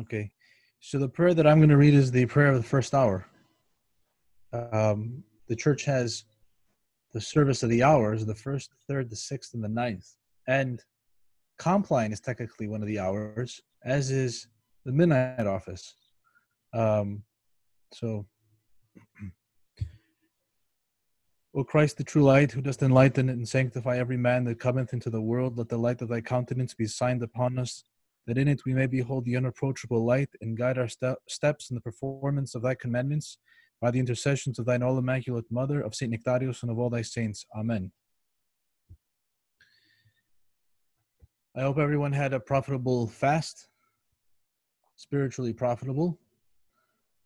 Okay. So the prayer that I'm going to read is the prayer of the first hour. Um, the church has the service of the hours, the first, the third, the sixth, and the ninth. And Compline is technically one of the hours, as is the midnight office. Um, so, O Christ, the true light, who dost enlighten and sanctify every man that cometh into the world, let the light of thy countenance be signed upon us, that in it we may behold the unapproachable light and guide our ste- steps in the performance of thy commandments by the intercessions of thine all immaculate mother, of Saint Nectarios, and of all thy saints. Amen. I hope everyone had a profitable fast, spiritually profitable.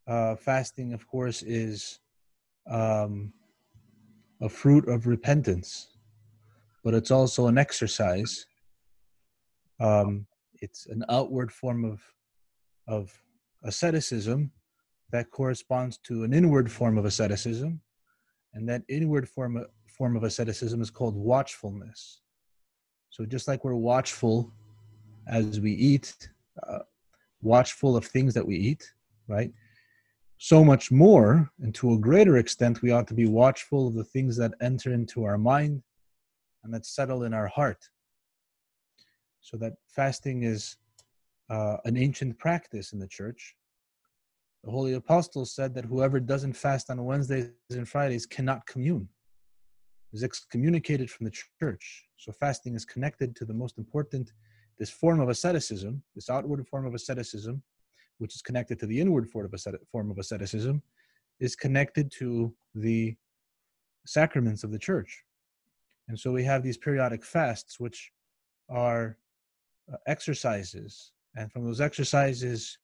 Uh, fasting, of course, is um, a fruit of repentance, but it's also an exercise. Um, it's an outward form of of asceticism that corresponds to an inward form of asceticism, and that inward form of, form of asceticism is called watchfulness. So just like we're watchful as we eat, uh, watchful of things that we eat, right? So much more, and to a greater extent, we ought to be watchful of the things that enter into our mind and that settle in our heart. So that fasting is uh, an ancient practice in the church. The Holy Apostles said that whoever doesn't fast on Wednesdays and Fridays cannot commune, is excommunicated from the church. So fasting is connected to the most important, this form of asceticism, this outward form of asceticism, which is connected to the inward form of, asceticism, is connected to the sacraments of the church. And so we have these periodic fasts, which are exercises, and from those exercises,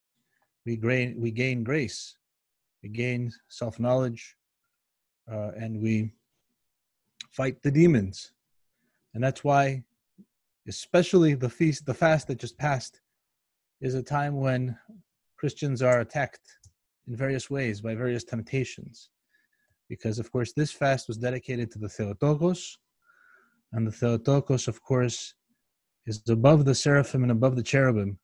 we gain we gain grace, we gain self knowledge, uh, and we fight the demons, and that's why, especially the feast, the fast that just passed, is a time when Christians are attacked in various ways by various temptations, because of course this fast was dedicated to the Theotokos, and the Theotokos, of course, is above the seraphim and above the cherubim,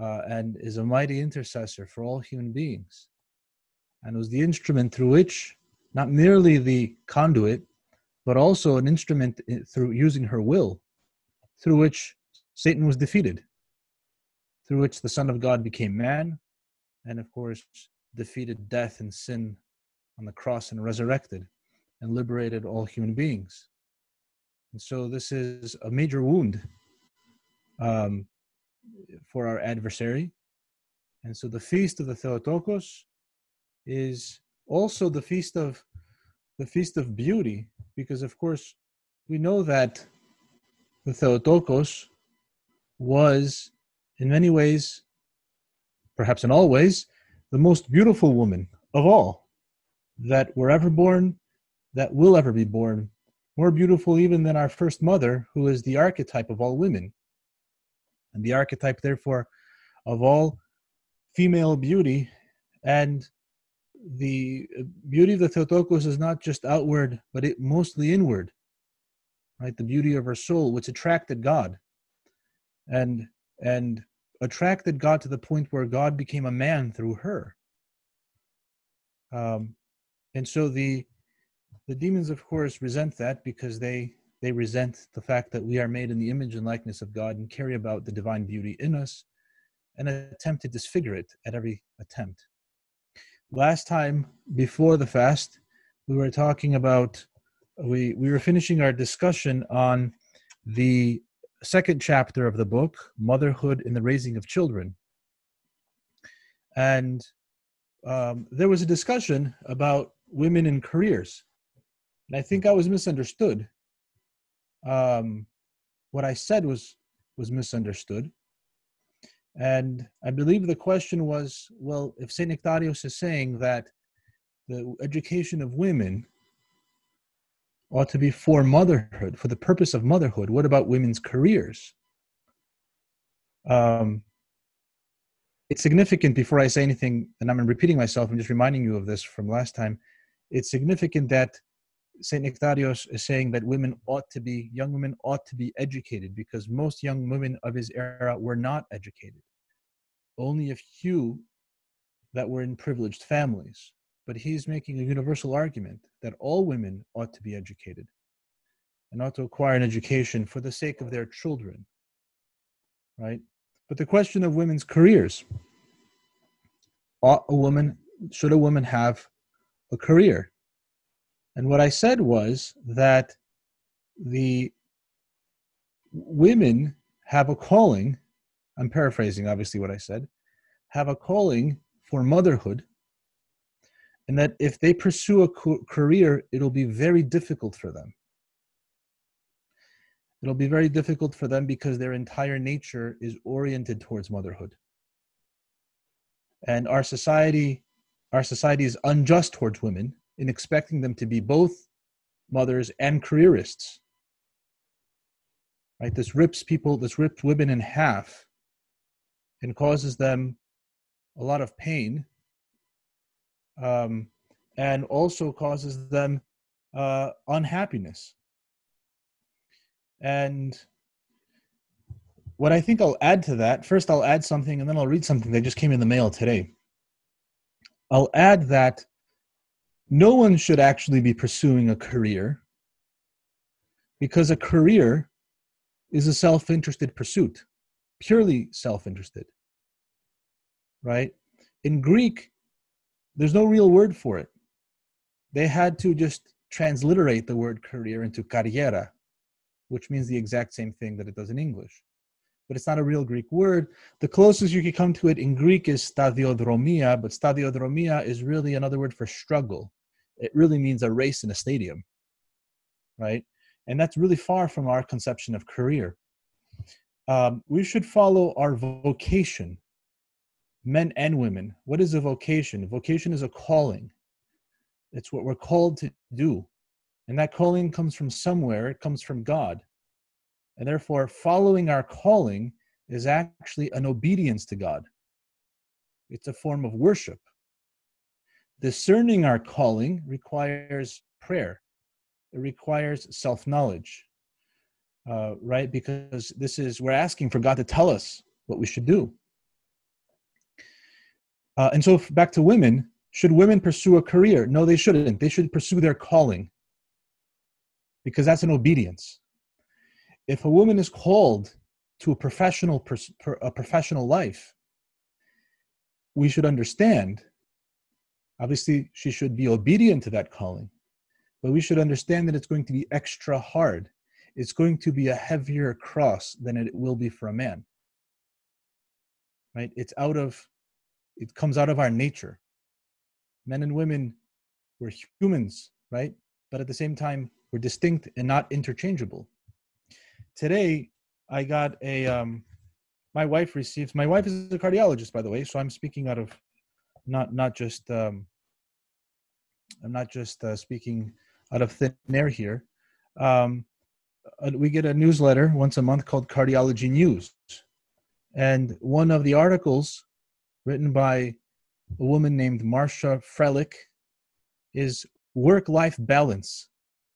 uh, and is a mighty intercessor for all human beings, and was the instrument through which, not merely the conduit, but also an instrument through using her will, through which Satan was defeated, through which the Son of God became man, and of course defeated death and sin on the cross and resurrected and liberated all human beings. And so this is a major wound um, for our adversary. And so the feast of the Theotokos is also the feast of the feast of beauty, because of course we know that the Theotokos was in many ways, perhaps in all ways, the most beautiful woman of all that were ever born, that will ever be born more beautiful even than our first mother, who is the archetype of all women. And the archetype, therefore, of all female beauty. And the beauty of the Theotokos is not just outward, but it mostly inward. Right? The beauty of her soul, which attracted God. And and attracted God to the point where God became a man through her. Um, and so the the demons, of course, resent that because they they resent the fact that we are made in the image and likeness of God and carry about the divine beauty in us and attempt to disfigure it at every attempt. Last time before the fast, we were talking about we we were finishing our discussion on the second chapter of the book, Motherhood in the Raising of Children. And um, there was a discussion about women in careers and I think I was misunderstood. Um, what I said was was misunderstood, and I believe the question was, well, if Saint Nectarios is saying that the education of women ought to be for motherhood, for the purpose of motherhood, what about women's careers? Um, it's significant before I say anything, and I'm repeating myself, I'm just reminding you of this from last time. It's significant that St. Nectarios is saying that women ought to be, young women ought to be educated because most young women of his era were not educated. only a few that were in privileged families. But he's making a universal argument that all women ought to be educated and ought to acquire an education for the sake of their children. Right? But the question of women's careers ought a woman, should a woman have a career? And what I said was that the women have a calling, I'm paraphrasing obviously what I said, have a calling for motherhood, and that if they pursue a career, it'll be very difficult for them. It'll be very difficult for them because their entire nature is oriented towards motherhood. And our society, our society is unjust towards women in expecting them to be both mothers and careerists. Right? This rips people, this rips women in half and causes them a lot of pain um, and also causes them uh, unhappiness. And what I think I'll add to that, first I'll add something and then I'll read something that just came in the mail today. I'll add that no one should actually be pursuing a career because a career is a self interested pursuit, purely self interested. Right? In Greek, there's no real word for it. They had to just transliterate the word career into carriera, which means the exact same thing that it does in English. But it's not a real Greek word. The closest you could come to it in Greek is stadiodromia, but stadiodromia is really another word for struggle. It really means a race in a stadium, right? And that's really far from our conception of career. Um, we should follow our vocation, men and women. What is a vocation? Vocation is a calling, it's what we're called to do. And that calling comes from somewhere, it comes from God. And therefore, following our calling is actually an obedience to God. It's a form of worship. Discerning our calling requires prayer, it requires self knowledge, uh, right? Because this is, we're asking for God to tell us what we should do. Uh, and so, back to women, should women pursue a career? No, they shouldn't. They should pursue their calling because that's an obedience. If a woman is called to a professional a professional life, we should understand. Obviously, she should be obedient to that calling, but we should understand that it's going to be extra hard. It's going to be a heavier cross than it will be for a man. Right? It's out of, it comes out of our nature. Men and women, we're humans, right? But at the same time, we're distinct and not interchangeable. Today, I got a. Um, my wife receives. My wife is a cardiologist, by the way, so I'm speaking out of, not not just. Um, I'm not just uh, speaking out of thin air here. Um, uh, we get a newsletter once a month called Cardiology News, and one of the articles written by a woman named Marcia Frellick is work-life balance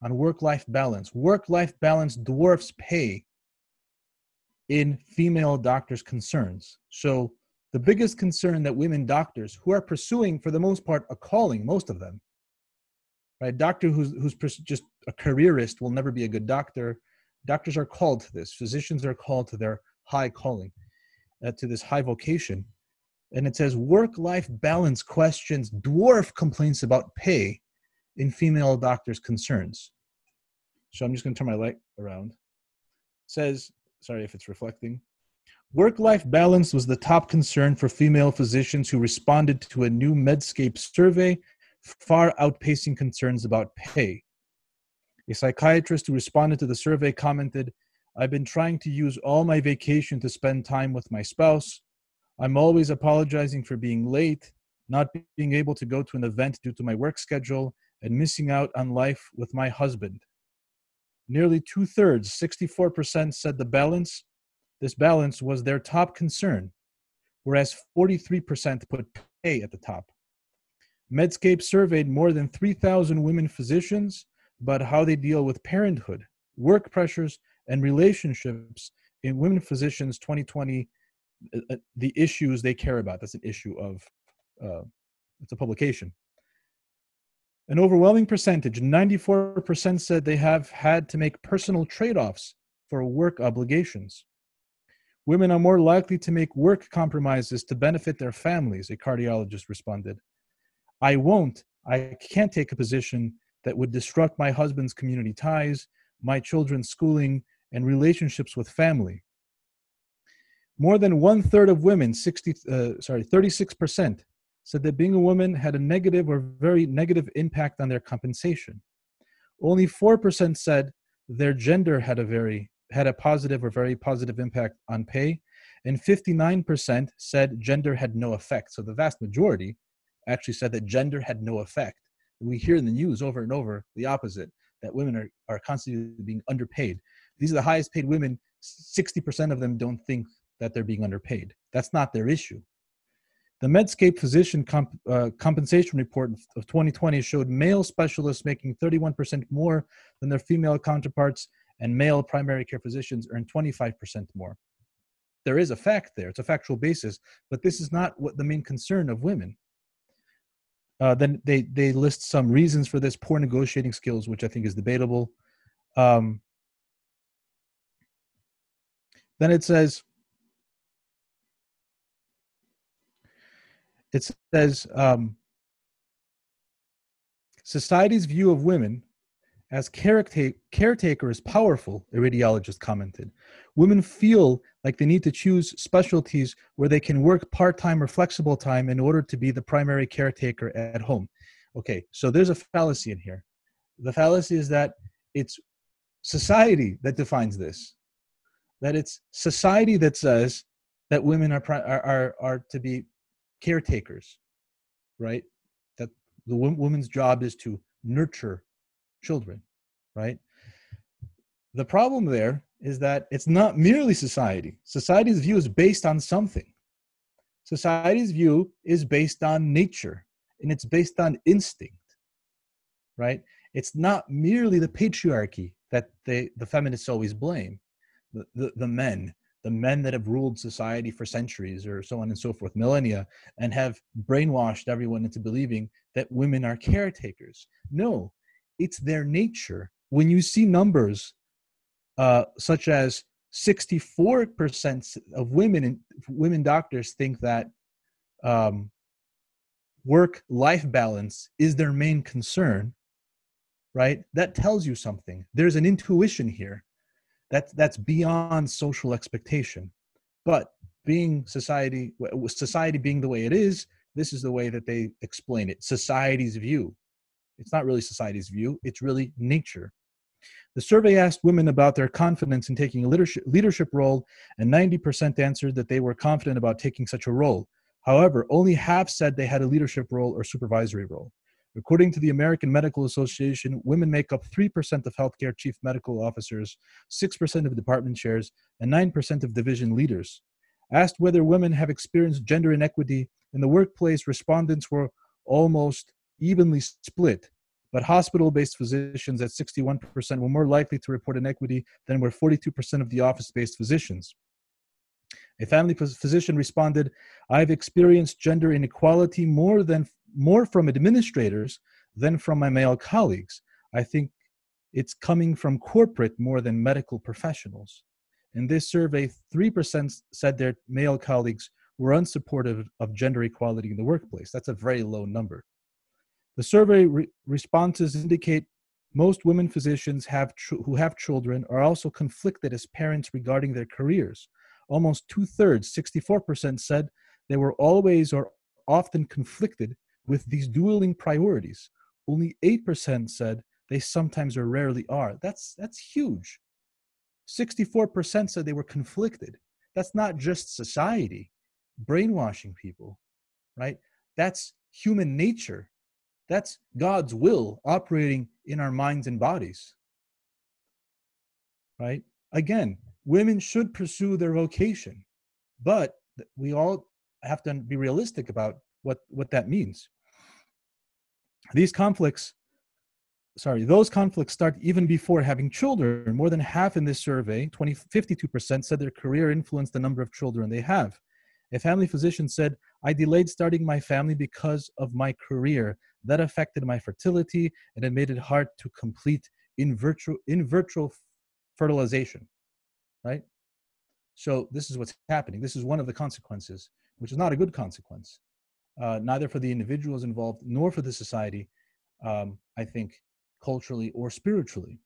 on work life balance. Work life balance dwarfs pay in female doctors' concerns. So, the biggest concern that women doctors who are pursuing, for the most part, a calling, most of them, right? Doctor who's, who's just a careerist will never be a good doctor. Doctors are called to this, physicians are called to their high calling, uh, to this high vocation. And it says work life balance questions dwarf complaints about pay in female doctors' concerns. So I'm just going to turn my light around. It says, sorry if it's reflecting. Work life balance was the top concern for female physicians who responded to a new Medscape survey, far outpacing concerns about pay. A psychiatrist who responded to the survey commented, I've been trying to use all my vacation to spend time with my spouse. I'm always apologizing for being late, not being able to go to an event due to my work schedule, and missing out on life with my husband. Nearly two thirds, 64%, said the balance, this balance was their top concern, whereas 43% put pay at the top. Medscape surveyed more than 3,000 women physicians about how they deal with parenthood, work pressures, and relationships in Women Physicians 2020 uh, uh, the issues they care about. That's an issue of, uh, it's a publication. An overwhelming percentage, 94%, said they have had to make personal trade offs for work obligations. Women are more likely to make work compromises to benefit their families, a cardiologist responded. I won't, I can't take a position that would disrupt my husband's community ties, my children's schooling, and relationships with family. More than one third of women, 60, uh, sorry, 36%, said that being a woman had a negative or very negative impact on their compensation. Only 4% said their gender had a very had a positive or very positive impact on pay, and 59% said gender had no effect. So the vast majority actually said that gender had no effect. We hear in the news over and over the opposite that women are, are constantly being underpaid. These are the highest paid women. 60% of them don't think that they're being underpaid. That's not their issue. The Medscape Physician Comp, uh, Compensation Report of 2020 showed male specialists making 31% more than their female counterparts, and male primary care physicians earn 25% more. There is a fact there, it's a factual basis, but this is not what the main concern of women. Uh, then they, they list some reasons for this poor negotiating skills, which I think is debatable. Um, then it says, it says um, society's view of women as caretaker, caretaker is powerful, a radiologist commented. Women feel like they need to choose specialties where they can work part time or flexible time in order to be the primary caretaker at home. Okay, so there's a fallacy in here. The fallacy is that it's society that defines this, that it's society that says that women are, are, are, are to be caretakers, right? That the woman's job is to nurture children, right? The problem there is that it's not merely society. Society's view is based on something. Society's view is based on nature and it's based on instinct, right? It's not merely the patriarchy that they, the feminists always blame, the, the, the men, the men that have ruled society for centuries or so on and so forth, millennia, and have brainwashed everyone into believing that women are caretakers. No, it's their nature. When you see numbers uh, such as 64% of women and women doctors think that um, work life balance is their main concern right? That tells you something. There's an intuition here. That's that's beyond social expectation. But being society society being the way it is this is the way that they explain it. Society's view it's not really society's view it's really nature. The survey asked women about their confidence in taking a leadership, role and 90% answered that they were confident about taking such a role. However only half said they had a leadership role or supervisory role. According to the American Medical Association, women make up 3% of healthcare chief medical officers, 6% of department chairs, and 9% of division leaders. Asked whether women have experienced gender inequity in the workplace, respondents were almost evenly split, but hospital based physicians at 61% were more likely to report inequity than were 42% of the office based physicians. A family physician responded, I've experienced gender inequality more than more from administrators than from my male colleagues. I think it's coming from corporate more than medical professionals. In this survey, 3% said their male colleagues were unsupportive of gender equality in the workplace. That's a very low number. The survey re- responses indicate most women physicians have tr- who have children are also conflicted as parents regarding their careers. Almost two thirds, 64%, said they were always or often conflicted with these dueling priorities. Only 8% said they sometimes or rarely are. That's, that's huge. 64% said they were conflicted. That's not just society brainwashing people, right? That's human nature. That's God's will operating in our minds and bodies, right? Again, women should pursue their vocation, but we all have to be realistic about what, what that means. These conflicts, sorry, those conflicts start even before having children. More than half in this survey, 20, 52%, said their career influenced the number of children they have. A family physician said, I delayed starting my family because of my career. That affected my fertility and it made it hard to complete in virtual in vitro fertilization. Right? So, this is what's happening. This is one of the consequences, which is not a good consequence, uh, neither for the individuals involved nor for the society, um, I think, culturally or spiritually.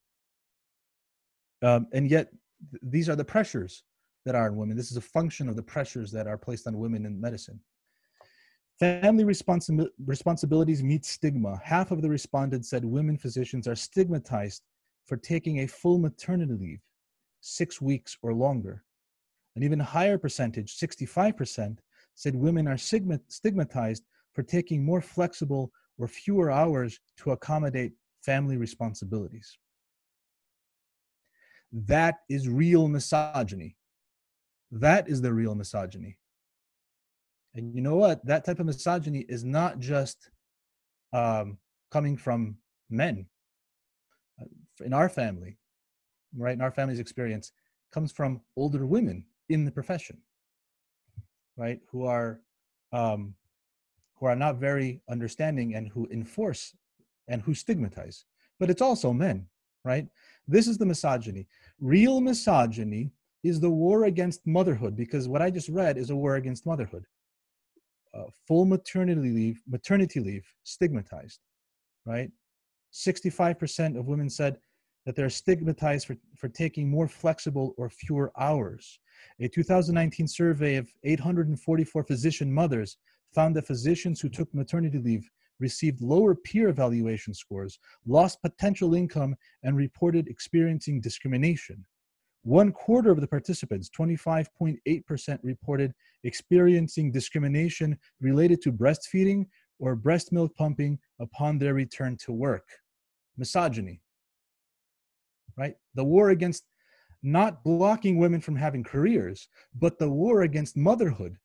Um, and yet, th- these are the pressures that are on women. This is a function of the pressures that are placed on women in medicine. Family responsi- responsibilities meet stigma. Half of the respondents said women physicians are stigmatized for taking a full maternity leave, six weeks or longer. An even higher percentage, 65%, said women are stigmatized for taking more flexible or fewer hours to accommodate family responsibilities. That is real misogyny. That is the real misogyny. And you know what? That type of misogyny is not just um, coming from men. In our family, right? In our family's experience, comes from older women in the profession, right? Who are um, who are not very understanding and who enforce and who stigmatize. But it's also men, right? This is the misogyny. Real misogyny is the war against motherhood because what I just read is a war against motherhood. Uh, full maternity leave, maternity leave, stigmatized, right? 65% of women said that they're stigmatized for, for taking more flexible or fewer hours. A 2019 survey of 844 physician mothers found that physicians who took maternity leave received lower peer evaluation scores, lost potential income, and reported experiencing discrimination. One quarter of the participants, 25.8%, reported experiencing discrimination related to breastfeeding or breast milk pumping upon their return to work. Misogyny, right? The war against not blocking women from having careers, but the war against motherhood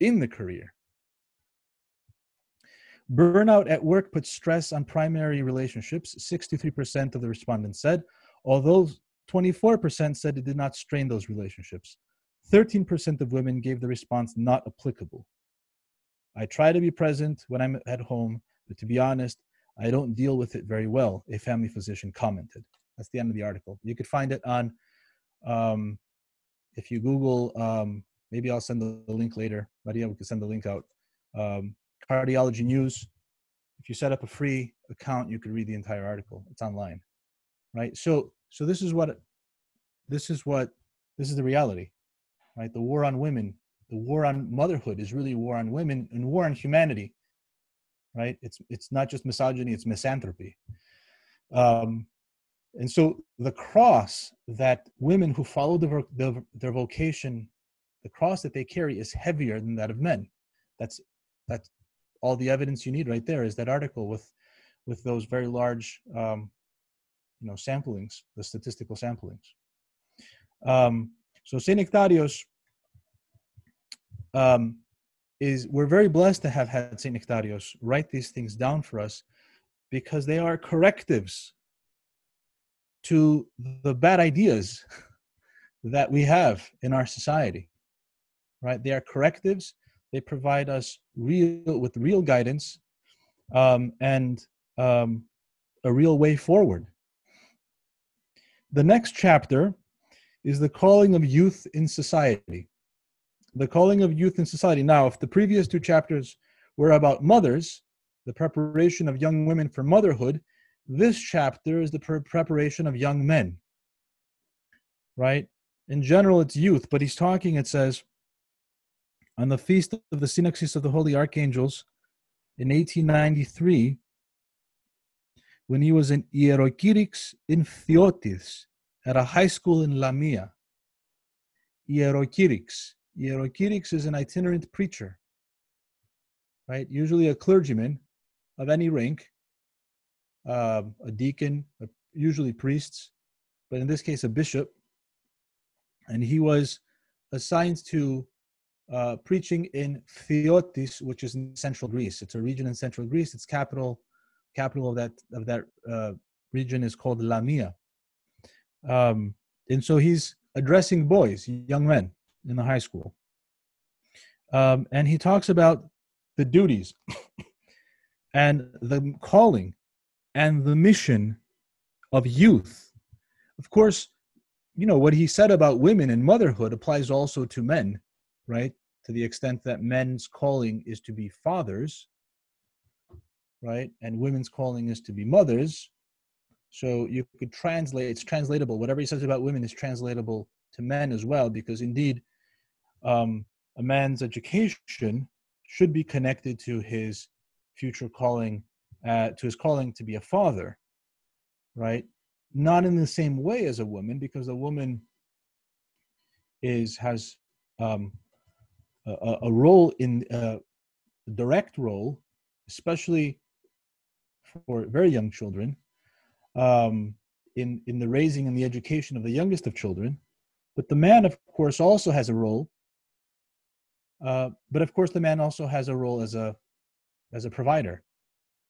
in the career. Burnout at work puts stress on primary relationships, 63% of the respondents said, although 24% said it did not strain those relationships. 13% of women gave the response not applicable. I try to be present when I'm at home, but to be honest, I don't deal with it very well, a family physician commented. That's the end of the article. You could find it on, um, if you Google, um, maybe I'll send the, link later. Maria, we can send the link out. Um, cardiology news. If you set up a free account, you could read the entire article. It's online, right? So, so this is what, this is what, this is the reality, right? The war on women, the war on motherhood is really war on women and war on humanity, right? It's it's not just misogyny; it's misanthropy. Um, and so the cross that women who follow the, the, their vocation, the cross that they carry is heavier than that of men. That's that's all the evidence you need right there is that article with with those very large um, you know samplings the statistical samplings. Um, so saint nectarios um, is we're very blessed to have had saint nectarios write these things down for us because they are correctives to the bad ideas that we have in our society right? They are correctives. They provide us real with real guidance um, and um, a real way forward. The next chapter is the calling of youth in society. The calling of youth in society. Now, if the previous two chapters were about mothers, the preparation of young women for motherhood, this chapter is the pre- preparation of young men. Right? In general, it's youth, but he's talking, it says, on the feast of the Synaxis of the Holy Archangels in 1893, when he was in Hierokyrix in Phthiotis at a high school in Lamia. Hierokyrix. Hierokyrix is an itinerant preacher, right? Usually a clergyman of any rank, uh, a deacon, usually priests, but in this case, a bishop. And he was assigned to uh, preaching in Phthiotis, which is in central Greece. It's a region in central Greece. Its capital, capital of that of that uh, region is called Lamia. Um, and so he's addressing boys, young men in the high school. Um, and he talks about the duties and the calling and the mission of youth. Of course, you know, what he said about women and motherhood applies also to men, right? To the extent that men's calling is to be fathers, right? And women's calling is to be mothers. So you could translate, it's translatable. Whatever he says about women is translatable to men as well, because indeed, um, a man's education should be connected to his future calling, uh, to his calling to be a father, right? Not in the same way as a woman, because a woman is has um, a, a, role in uh, a direct role, especially for very young children, um, in in the raising and the education of the youngest of children. But the man, of course, also has a role. Uh, but of course, the man also has a role as a as a provider,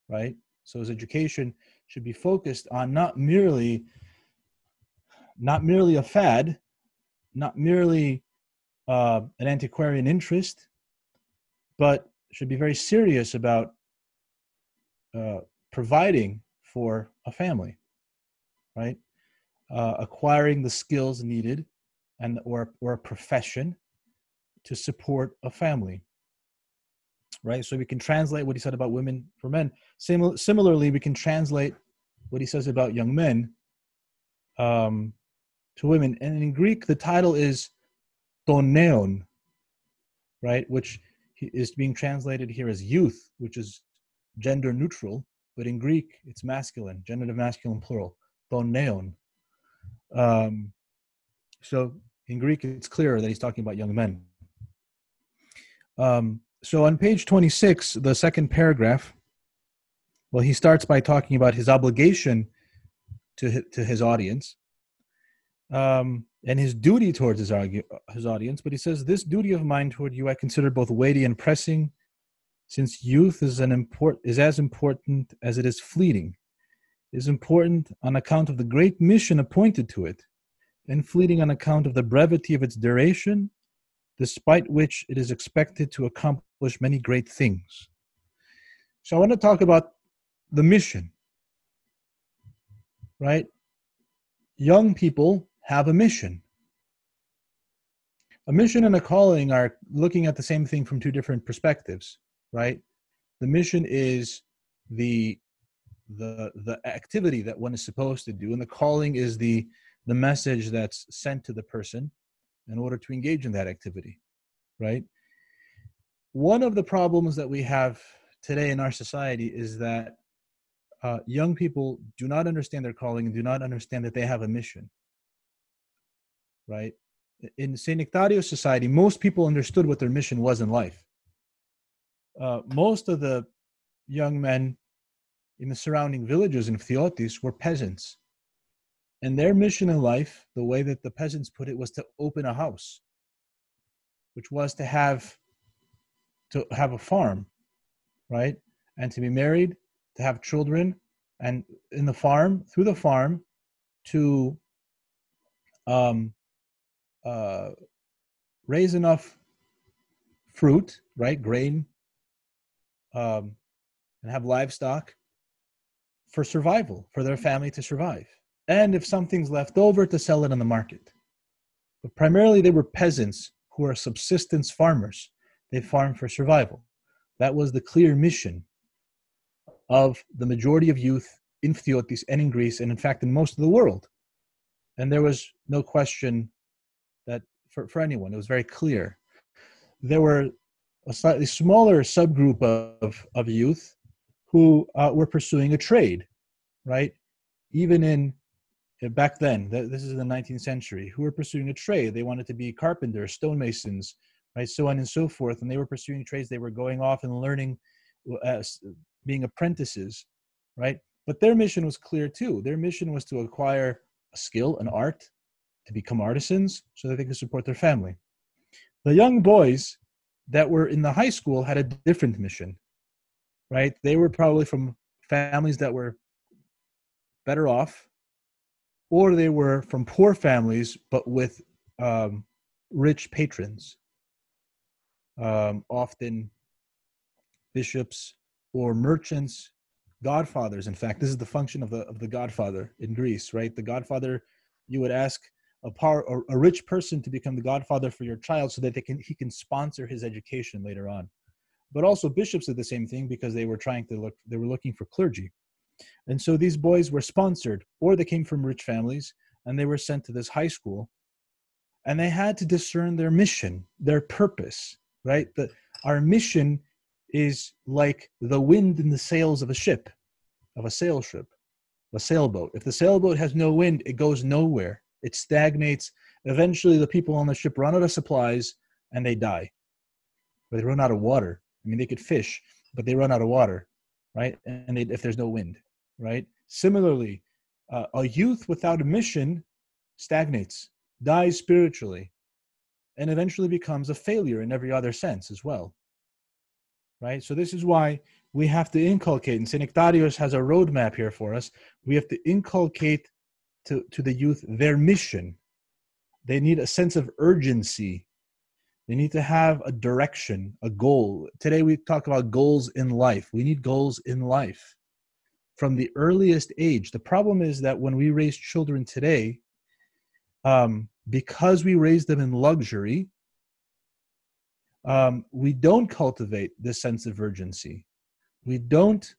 right? So his education should be focused on not merely not merely a fad, not merely uh, an antiquarian interest, but should be very serious about uh, providing for a family, right? Uh, acquiring the skills needed and or or a profession to support a family right? So we can translate what he said about women for men. Sim- similarly we can translate what he says about young men um, to women. And in greek the title is toneon right? Which is being translated here as youth which is gender neutral but in greek it's masculine genitive masculine plural toneon um, so in Greek, it's clear that he's talking about young men. Um, so on page 26, the second paragraph, well, he starts by talking about his obligation to, to his audience um, and his duty towards his, argue, his audience. But he says, This duty of mine toward you I consider both weighty and pressing, since youth is, an import, is as important as it is fleeting. Is important on account of the great mission appointed to it and fleeting on account of the brevity of its duration, despite which it is expected to accomplish many great things. So I want to talk about the mission, right? Young people have a mission. A mission and a calling are looking at the same thing from two different perspectives, right? The mission is the the the activity that one is supposed to do and the calling is the the message that's sent to the person in order to engage in that activity, right? One of the problems that we have today in our society is that uh, young people do not understand their calling and do not understand that they have a mission, right? In St. Nectario's society, most people understood what their mission was in life. Uh, most of the young men in the surrounding villages in Phthiotis were peasants and their mission in life, the way that the peasants put it, was to open a house, which was to have to have a farm, right? And to be married, to have children, and in the farm, through the farm, to um, uh, raise enough fruit, right, grain, um, and have livestock for survival, for their family to survive and if something's left over to sell it on the market. But primarily they were peasants who are subsistence farmers. They farm for survival. That was the clear mission of the majority of youth in Phthiotis and in Greece, and in fact in most of the world. And there was no question that for, for anyone, it was very clear. There were a slightly smaller subgroup of, of youth who uh, were pursuing a trade, right? Even in back then, this is the 19th century, who were pursuing a trade. They wanted to be carpenters, stonemasons, right, so on and so forth. And they were pursuing trades. They were going off and learning, uh, being apprentices, right? But their mission was clear too. Their mission was to acquire a skill, an art, to become artisans, so that they could support their family. The young boys that were in the high school had a different mission, right? They were probably from families that were better off or they were from poor families but with um, rich patrons. um, often bishops or merchants, godfathers. In fact, this is the function of the of the godfather in Greece, right? The godfather, you would ask a par a rich person to become the godfather for your child so that they can he can sponsor his education later on. But also bishops did the same thing because they were trying to look they were looking for clergy. And so these boys were sponsored or they came from rich families and they were sent to this high school and they had to discern their mission, their purpose, right? That our mission is like the wind in the sails of a ship, of a sail ship, a sailboat. If the sailboat has no wind, it goes nowhere. It stagnates. Eventually, the people on the ship run out of supplies and they die. Or they run out of water. I mean, they could fish, but they run out of water, right? And they, if there's no wind, right? Similarly, uh, a youth without a mission stagnates, dies spiritually, and eventually becomes a failure in every other sense as well. Right? So, this is why we have to inculcate, and St. Nectarios has a roadmap here for us. We have to inculcate to, to the youth their mission. They need a sense of urgency. They need to have a direction, a goal. Today we talk about goals in life. We need goals in life from the earliest age. The problem is that when we raise children today, um, because we raise them in luxury, um, we don't cultivate this sense of urgency. We don't,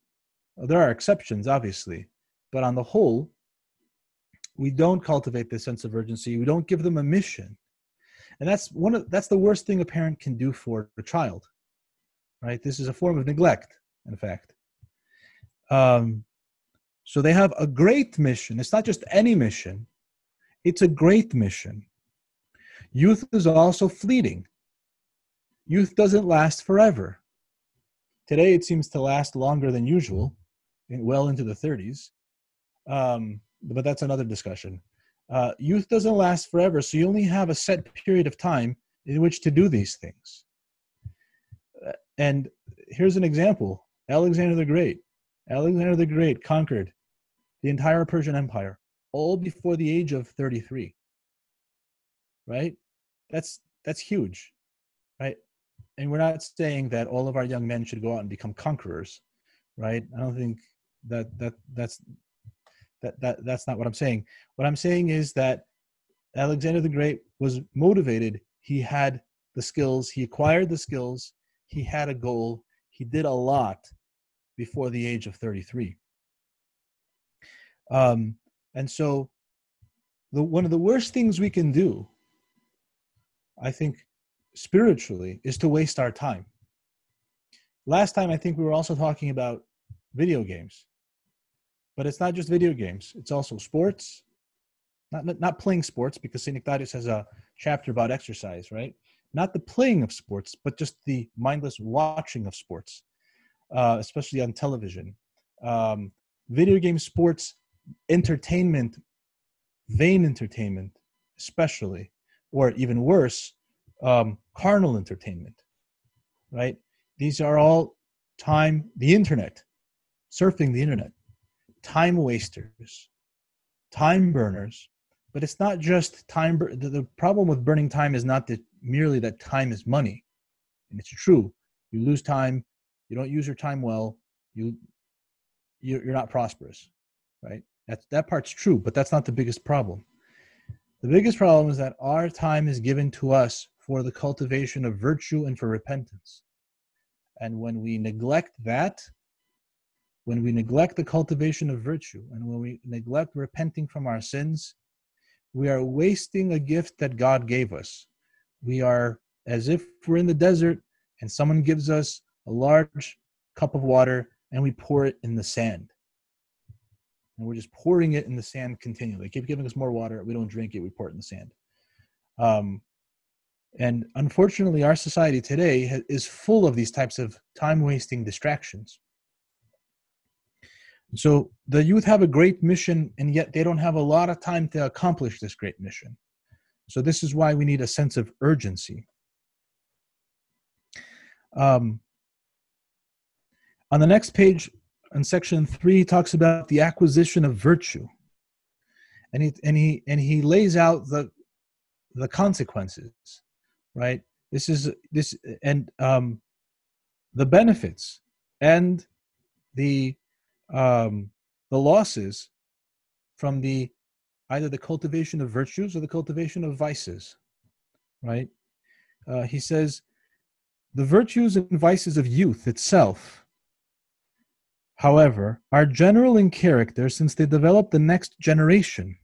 there are exceptions, obviously, but on the whole, we don't cultivate this sense of urgency. We don't give them a mission. And that's one of that's the worst thing a parent can do for a child. Right? This is a form of neglect, in fact. Um, so they have a great mission. It's not just any mission, it's a great mission. Youth is also fleeting. Youth doesn't last forever. Today, it seems to last longer than usual, well into the 30s. Um, but that's another discussion. Uh, youth doesn't last forever, so you only have a set period of time in which to do these things. Uh, and here's an example Alexander the Great. Alexander the Great conquered the entire Persian Empire all before the age of 33. Right? That's that's huge. Right? And we're not saying that all of our young men should go out and become conquerors, right? I don't think that that that's that, that that's not what i'm saying. What i'm saying is that alexander the great was motivated. He had the skills. He acquired the skills. He had a goal. He did a lot before the age of 33 um, and so the one of the worst things we can do i think spiritually is to waste our time. Last time i think we were also talking about video games but it's not just video games; it's also sports. Not not playing sports because Saint Nectarios has a chapter about exercise, right? Not the playing of sports, but just the mindless watching of sports, uh, especially on television. Um, video game sports, entertainment, vain entertainment, especially, or even worse, um, carnal entertainment, right? These are all time, the internet, surfing the internet time wasters, time burners. But it's not just time. Bur- the, the problem with burning time is not that merely that time is money, and it's true. You lose time. You don't use your time well. You you're not prosperous, right? That that part's true, but that's not the biggest problem. The biggest problem is that our time is given to us for the cultivation of virtue and for repentance. And when we neglect that, when we neglect the cultivation of virtue and when we neglect repenting from our sins, we are wasting a gift that God gave us. We are as if we're in the desert and someone gives us a large cup of water and we pour it in the sand. And we're just pouring it in the sand continually. They keep giving us more water. We don't drink it, we pour it in the sand. Um, and unfortunately, our society today is full of these types of time wasting distractions. So the youth have a great mission, and yet they don't have a lot of time to accomplish this great mission. So this is why we need a sense of urgency. Um, on the next page, in section three, he talks about the acquisition of virtue, and he and he and he lays out the the consequences, right? This is this and um, the benefits and the um, the losses from the either the cultivation of virtues or the cultivation of vices, right? Uh, he says the virtues and vices of youth itself, however, are general in character since they develop the next generation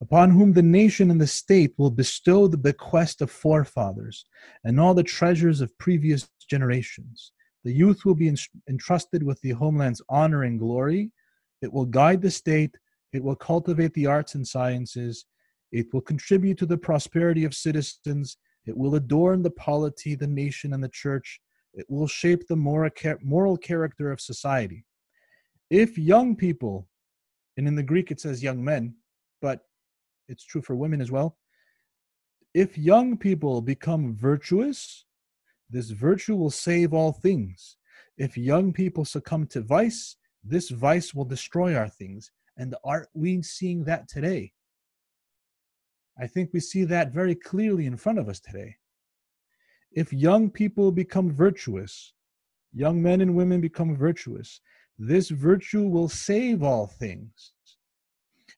upon whom the nation and the state will bestow the bequest of forefathers and all the treasures of previous generations. The youth will be entrusted with the homeland's honor and glory. It will guide the state. It will cultivate the arts and sciences. It will contribute to the prosperity of citizens. It will adorn the polity, the nation, and the church. It will shape the moral character of society. If young people, and in the Greek it says young men, but it's true for women as well. If young people become virtuous, this virtue will save all things. If young people succumb to vice, this vice will destroy our things. And aren't we seeing that today? I think we see that very clearly in front of us today. If young people become virtuous, young men and women become virtuous, this virtue will save all things.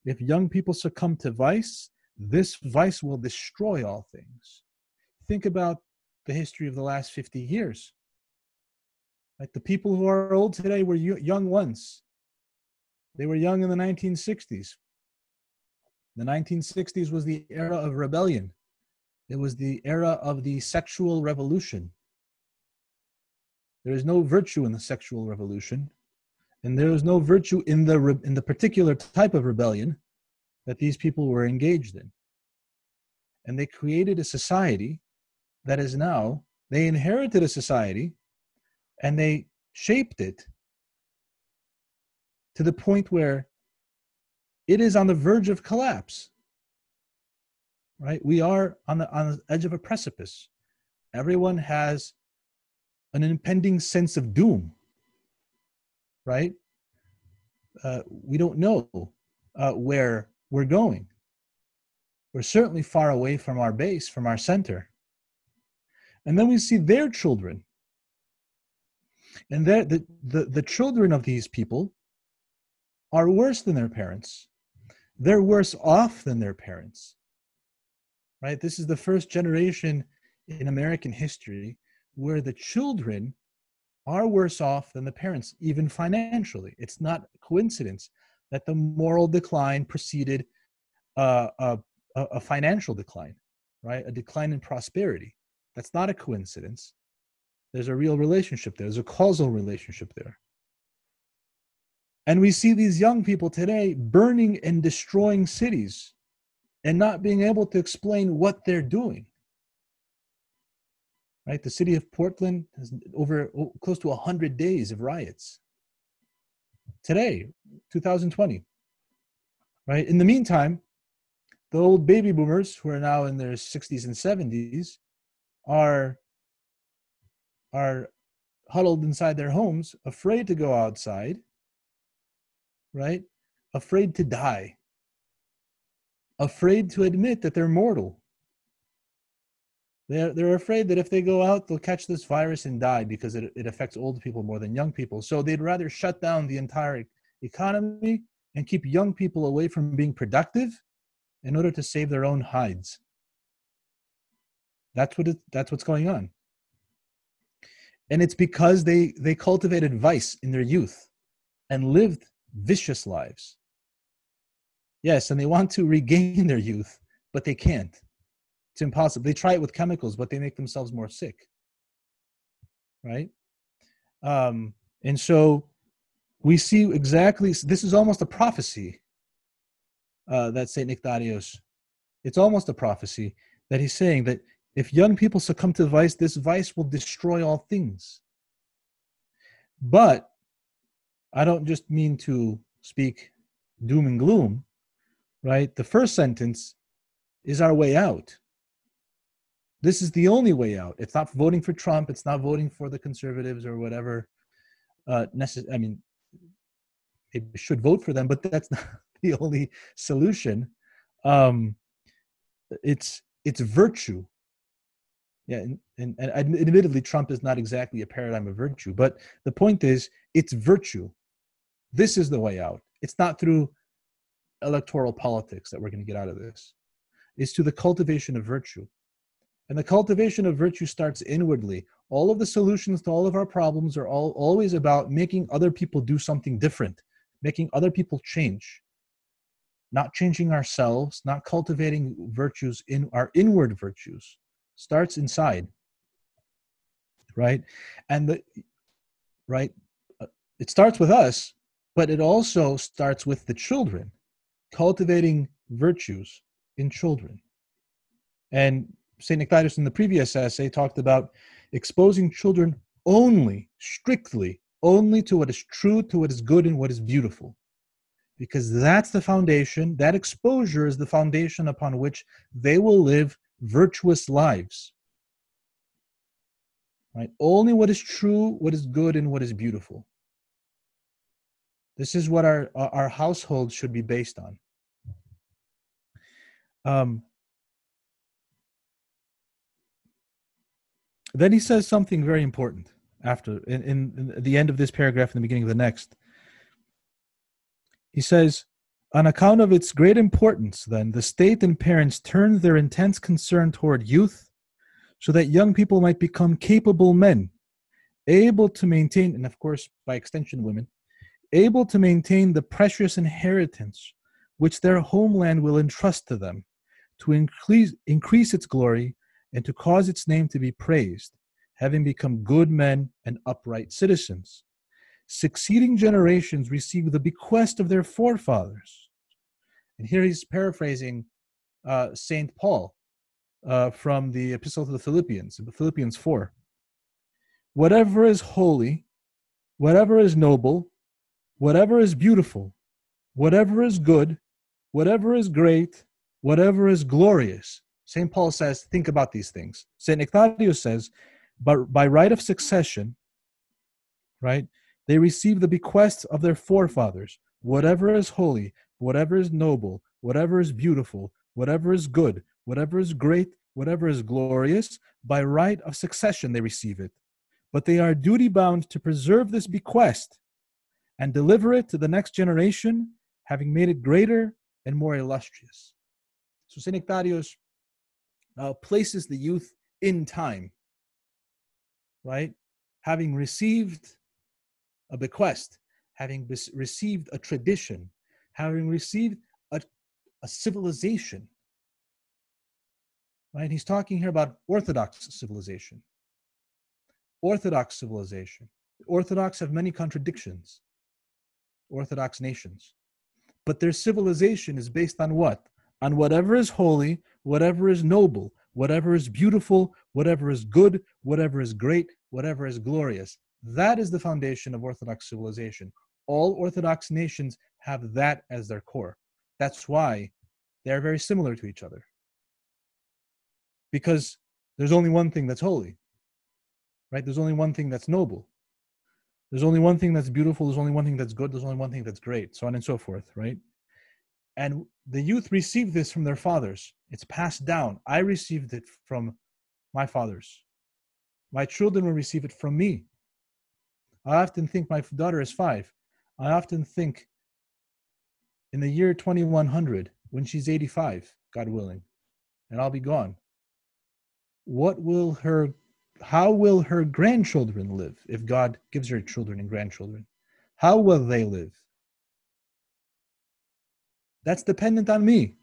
If young people succumb to vice, this vice will destroy all things. Think about the history of the last 50 years. Like the people who are old today were young once. They were young in the 1960s. The 1960s was the era of rebellion. It was the era of the sexual revolution. There is no virtue in the sexual revolution and there is no virtue in the in the particular type of rebellion that these people were engaged in and they created a society that is now they inherited a society and they shaped it to the point where it is on the verge of collapse right we are on the on the edge of a precipice everyone has an impending sense of doom right? Uh, we don't know uh, where we're going. We're certainly far away from our base, from our center. And then we see their children. And the, the, the children of these people are worse than their parents. They're worse off than their parents. Right? This is the first generation in American history where the children are worse off than the parents, even financially. It's not coincidence that the moral decline preceded uh, a, a financial decline, right? A decline in prosperity. That's not a coincidence. There's a real relationship there, there's a causal relationship there. And we see these young people today burning and destroying cities and not being able to explain what they're doing right? The city of Portland has over close to 100 days of riots. Today, 2020, right? In the meantime, the old baby boomers who are now in their 60s and 70s are are huddled inside their homes afraid to go outside right afraid to die afraid to admit that they're mortal they're, they're afraid that if they go out, they'll catch this virus and die because it, it affects old people more than young people. So they'd rather shut down the entire economy and keep young people away from being productive in order to save their own hides. That's what it, that's what's going on. And it's because they they cultivated vice in their youth and lived vicious lives. Yes, and they want to regain their youth, but they can't it's impossible. They try it with chemicals, but they make themselves more sick. Right? Um, and so we see exactly this is almost a prophecy uh, that Saint Nectarios. It's almost a prophecy that he's saying that if young people succumb to vice, this vice will destroy all things. But I don't just mean to speak doom and gloom, right? The first sentence is our way out. This is the only way out. It's not voting for Trump. It's not voting for the conservatives or whatever. Uh, necess- I mean, it should vote for them, but that's not the only solution. Um, it's it's virtue. Yeah, and, and, and admittedly, Trump is not exactly a paradigm of virtue, but the point is, it's virtue. This is the way out. It's not through electoral politics that we're going to get out of this. It's to the cultivation of virtue. And the cultivation of virtue starts inwardly. All of the solutions to all of our problems are all, always about making other people do something different, making other people change, not changing ourselves, not cultivating virtues in our inward virtues starts inside right? And the right uh, it starts with us but it also starts with the children cultivating virtues in children. And st nectarios in the previous essay talked about exposing children only strictly only to what is true to what is good and what is beautiful. Because that's the foundation that exposure is the foundation upon which they will live virtuous lives. Right? Only what is true, what is good, and what is beautiful. This is what our our household should be based on. Um, then he says something very important after in, in, in the end of this paragraph in the beginning of the next. He says, on account of its great importance, then, the state and parents turned their intense concern toward youth so that young people might become capable men, able to maintain, and of course, by extension, women, able to maintain the precious inheritance which their homeland will entrust to them, to increase, increase its glory and to cause its name to be praised, having become good men and upright citizens. Succeeding generations receive the bequest of their forefathers and here he's paraphrasing uh, Saint Paul uh, from the Epistle to the Philippians, Philippians 4. Whatever is holy, whatever is noble, whatever is beautiful, whatever is good, whatever is great, whatever is glorious. St. Paul says, think about these things. St. Nectarios says, but by right of succession, right, they receive the bequests of their forefathers. Whatever is holy, whatever is noble, whatever is beautiful, whatever is good, whatever is great, whatever is glorious, by right of succession they receive it. But they are duty bound to preserve this bequest and deliver it to the next generation, having made it greater and more illustrious. So St. Nectarios uh, places the youth in time, right? Having received a bequest, having received a tradition, having received a, a civilization. Right? He's talking here about Orthodox civilization. Orthodox civilization. Orthodox have many contradictions. Orthodox nations. But their civilization is based on what? On whatever is holy, whatever is noble, whatever is beautiful, whatever is good, whatever is great, whatever is glorious. That is the foundation of Orthodox civilization. All Orthodox nations have that as their core. That's why they're very similar to each other. Because there's only one thing that's holy, right? There's only one thing that's noble. There's only one thing that's beautiful. There's only one thing that's good. There's only one thing that's great, so on and so forth, right? And the youth receive this from their fathers. It's passed down. I received it from my fathers. My children will receive it from me. I often think my daughter is five. I often think in the year 2100, when she's 85, God willing, and I'll be gone, what will her, how will her grandchildren live if God gives her children and grandchildren? How will they live? That's dependent on me,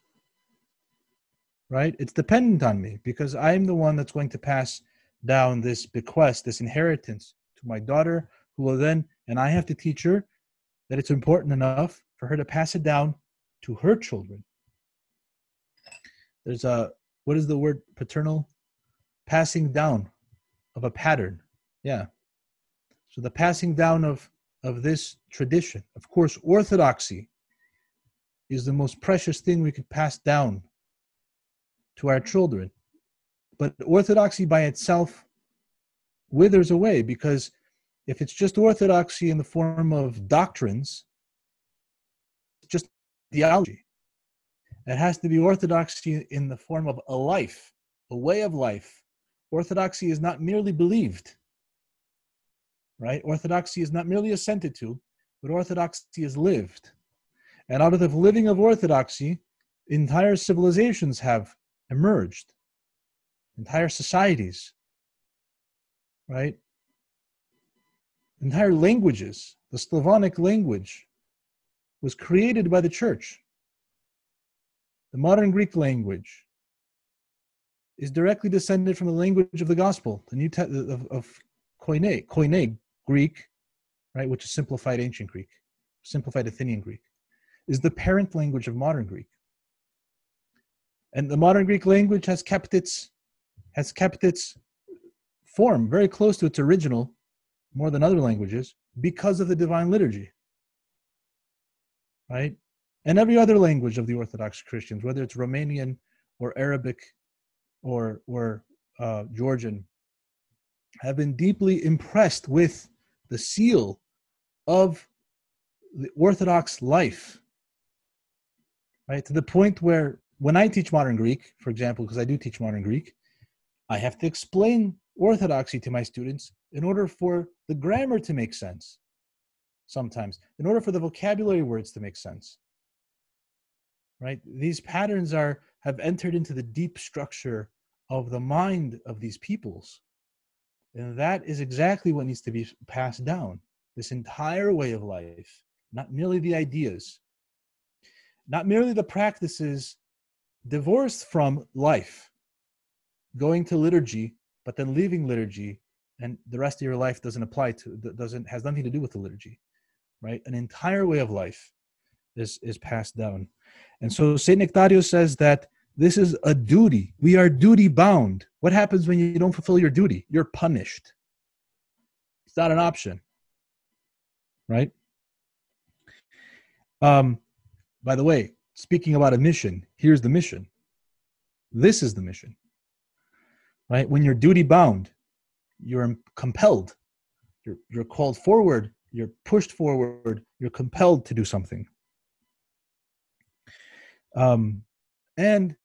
right? It's dependent on me because I'm the one that's going to pass down this bequest, this inheritance to my daughter, who will then, and I have to teach her that it's important enough for her to pass it down to her children. There's a what is the word paternal? Passing down of a pattern. Yeah. So the passing down of of this tradition. Of course, orthodoxy is the most precious thing we could pass down to our children. But orthodoxy by itself withers away because if it's just orthodoxy in the form of doctrines, theology. It has to be orthodoxy in the form of a life, a way of life, orthodoxy is not merely believed, right? Orthodoxy is not merely assented to, but orthodoxy is lived. And out of the living of orthodoxy, entire civilizations have emerged, entire societies, right? Entire languages, the Slavonic language was created by the church. The modern Greek language is directly descended from the language of the gospel, the New Te- of, of Koine, Koine Greek, right, which is simplified ancient Greek, simplified Athenian Greek, is the parent language of modern Greek. And the modern Greek language has kept its has kept its form very close to its original, more than other languages, because of the divine liturgy. Right? And every other language of the Orthodox Christians, whether it's Romanian or Arabic or, or uh, Georgian, have been deeply impressed with the seal of the Orthodox life. Right? To the point where when I teach modern Greek, for example, because I do teach modern Greek, I have to explain orthodoxy to my students in order for the grammar to make sense sometimes in order for the vocabulary words to make sense right? These patterns are have entered into the deep structure of the mind of these peoples. And that is exactly what needs to be passed down this entire way of life not merely the ideas not merely the practices divorced from life going to liturgy but then leaving liturgy and the rest of your life doesn't apply to doesn't has nothing to do with the liturgy right? An entire way of life is is passed down. And so saint nectario says that this is a duty. We are duty bound. What happens when you don't fulfill your duty? You're punished. It's not an option right? Um by the way speaking about a mission here's the mission. This is the mission right? When you're duty bound, you're compelled, you're, you're called forward, you're pushed forward, you're compelled to do something. Um, and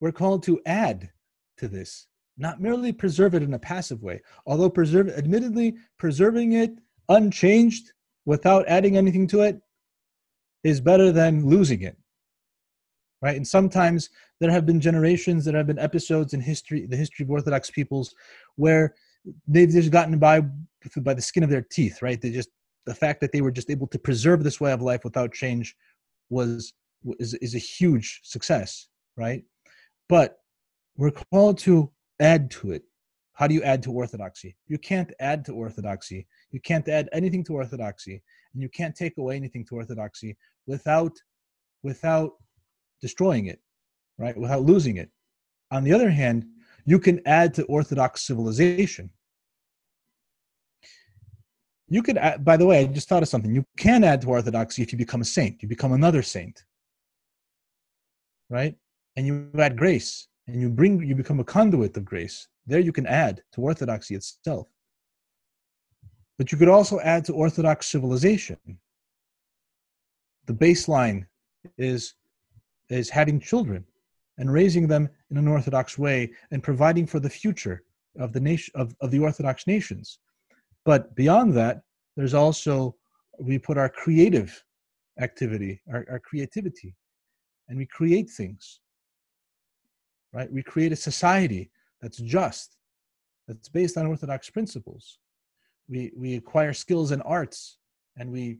we're called to add to this, not merely preserve it in a passive way, although preserve, admittedly, preserving it unchanged without adding anything to it is better than losing it right? And sometimes there have been generations, there have been episodes in history, the history of Orthodox peoples, where they've just gotten by by the skin of their teeth, right? They just the fact that they were just able to preserve this way of life without change was is is a huge success, right? But we're called to add to it. How do you add to orthodoxy? You can't add to orthodoxy. You can't add anything to orthodoxy, and you can't take away anything to orthodoxy without without destroying it, right, without losing it. On the other hand, you can add to Orthodox civilization. You could, add, by the way, I just thought of something. You can add to Orthodoxy if you become a saint. You become another saint, right? And you add grace, and you bring, you become a conduit of grace. There, you can add to Orthodoxy itself. But you could also add to Orthodox civilization. The baseline is is having children and raising them in an orthodox way and providing for the future of the nation of, of the orthodox nations but beyond that there's also we put our creative activity our, our creativity and we create things right we create a society that's just that's based on orthodox principles we we acquire skills and arts and we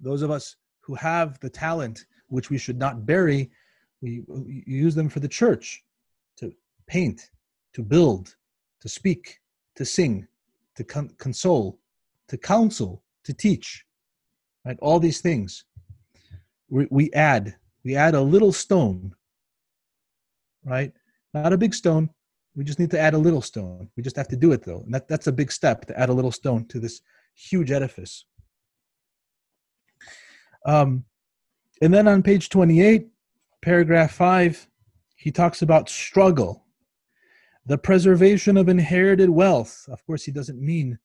those of us who have the talent which we should not bury. We, we use them for the church to paint, to build, to speak, to sing, to con- console, to counsel, to teach. Right? All these things. We, we add, we add a little stone, right? Not a big stone. We just need to add a little stone. We just have to do it though. And that, that's a big step to add a little stone to this huge edifice. Um, and then on page 28, paragraph 5, he talks about struggle, the preservation of inherited wealth. Of course, he doesn't mean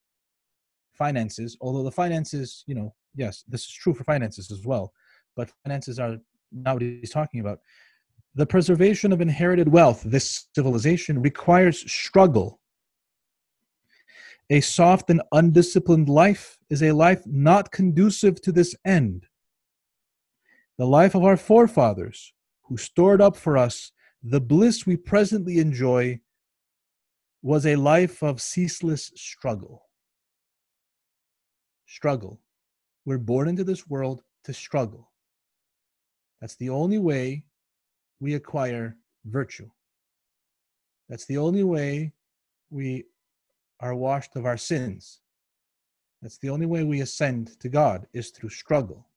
finances, although the finances, you know, yes, this is true for finances as well, but finances are not what he's talking about. the preservation of inherited wealth, this civilization, requires struggle. A soft and undisciplined life is a life not conducive to this end. The life of our forefathers, who stored up for us the bliss we presently enjoy, was a life of ceaseless struggle. Struggle. We're born into this world to struggle. That's the only way we acquire virtue. That's the only way we are washed of our sins. That's the only way we ascend to God is through struggle.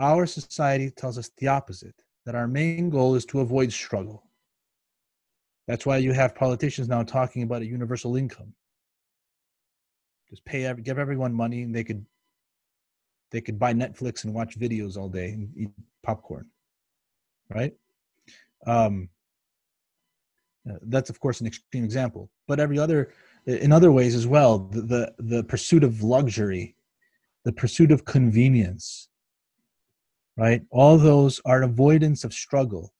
Our society tells us the opposite that our main goal is to avoid struggle. That's why you have politicians now talking about a universal income. Just pay, give everyone money, and they could they could buy Netflix and watch videos all day and eat popcorn, right? Um, uh, that's of course an extreme example, but every other, in other ways as well, the, the, the pursuit of luxury, the pursuit of convenience, right? All those are avoidance of struggle.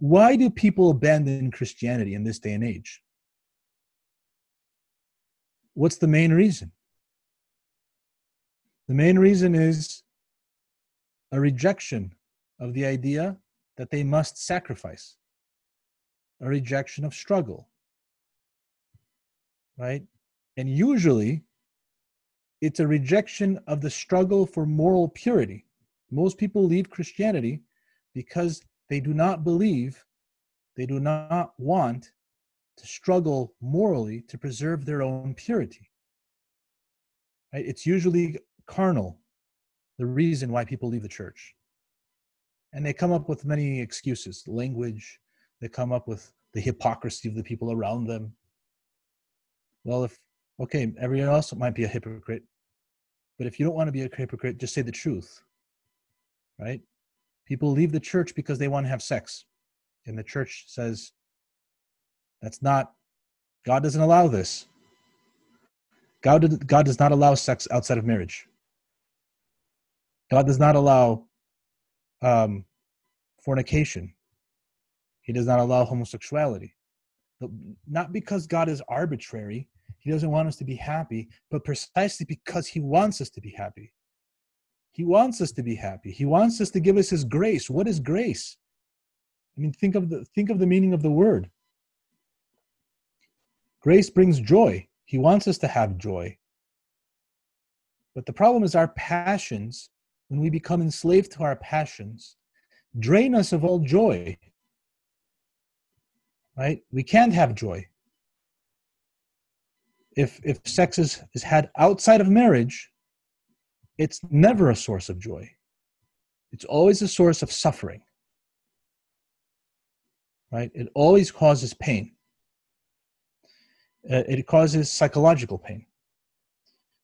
Why do people abandon Christianity in this day and age? What's the main reason? The main reason is a rejection of the idea that they must sacrifice, a rejection of struggle, right? And usually it's a rejection of the struggle for moral purity. Most people leave Christianity because they do not believe, they do not want to struggle morally to preserve their own purity. Right? It's usually carnal the reason why people leave the church. And they come up with many excuses language, they come up with the hypocrisy of the people around them. Well, if, okay, everyone else might be a hypocrite, but if you don't want to be a hypocrite, just say the truth, right? People leave the church because they want to have sex. And the church says, that's not, God doesn't allow this. God, God does not allow sex outside of marriage. God does not allow um, fornication. He does not allow homosexuality. But not because God is arbitrary, He doesn't want us to be happy, but precisely because He wants us to be happy. He wants us to be happy. He wants us to give us His grace. What is grace? I mean, think of the think of the meaning of the word. Grace brings joy. He wants us to have joy. But the problem is our passions when we become enslaved to our passions, drain us of all joy. Right? We can't have joy. If, if sex is, is had outside of marriage, it's never a source of joy. It's always a source of suffering. Right? It always causes pain. Uh, it causes psychological pain.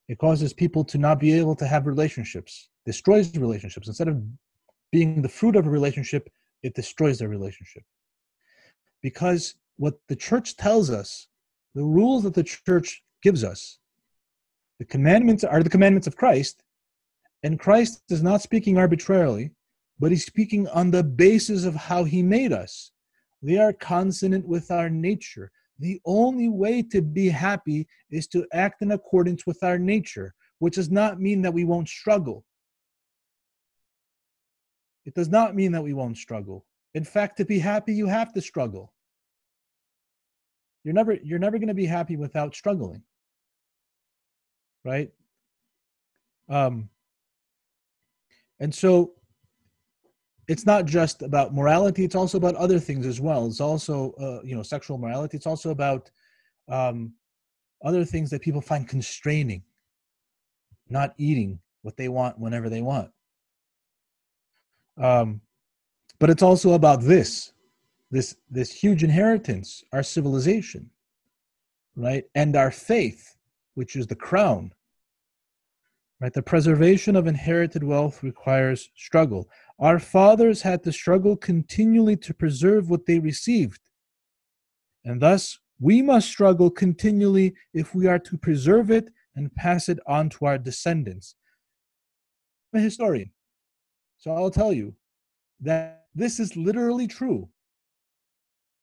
It causes people to not be able to have relationships destroys relationships. Instead of being the fruit of a relationship, it destroys their relationship. Because what the church tells us, the rules that the church gives us, the commandments are the commandments of Christ, and Christ is not speaking arbitrarily, but he's speaking on the basis of how he made us. They are consonant with our nature. The only way to be happy is to act in accordance with our nature, which does not mean that we won't struggle. It does not mean that we won't struggle. In fact, to be happy, you have to struggle. You're never you're never going to be happy without struggling. Right? Um and so it's not just about morality it's also about other things as well it's also uh, you know sexual morality it's also about um, other things that people find constraining not eating what they want whenever they want um, but it's also about this, this, this huge inheritance, our civilization, right? And our faith, which is the crown. Right? The preservation of inherited wealth requires struggle. Our fathers had to struggle continually to preserve what they received. And thus, we must struggle continually if we are to preserve it and pass it on to our descendants. I'm a historian. So I'll tell you that This is literally true.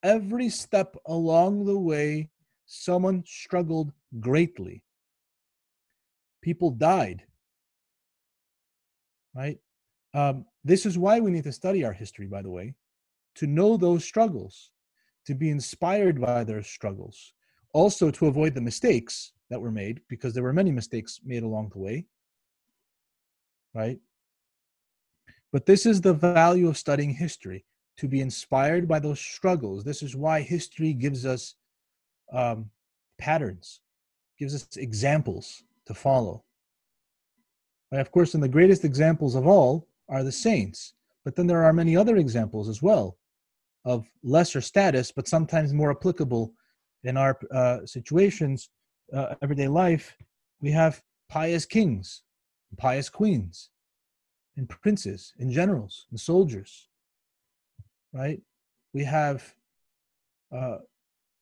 Every step along the way, someone struggled greatly. People died. Right? Um, this is why we need to study our history, by the way, to know those struggles, to be inspired by their struggles, also to avoid the mistakes that were made, because there were many mistakes made along the way. Right? But this is the value of studying history to be inspired by those struggles. This is why history gives us um, patterns, gives us examples to follow. And of course, and the greatest examples of all are the saints. But then there are many other examples as well of lesser status, but sometimes more applicable in our uh, situations, uh, everyday life. We have pious kings, pious queens, and princes and generals and soldiers right we have uh,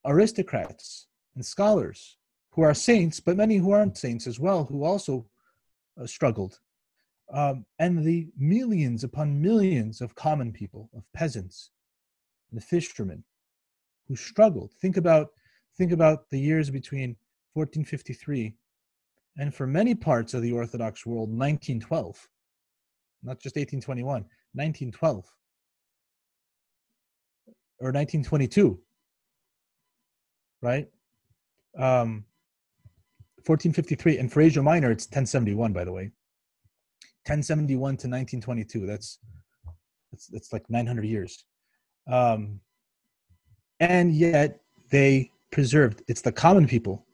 aristocrats and scholars who are saints but many who aren't saints as well who also uh, struggled um, and the millions upon millions of common people of peasants the fishermen who struggled think about think about the years between 1453 and for many parts of the orthodox world 1912 not just 1821, 1912 or 1922, right? Um, 1453, and for Asia Minor, it's 1071, by the way. 1071 to 1922. That's that's, that's like 900 years. Um, and yet they preserved. It's the common people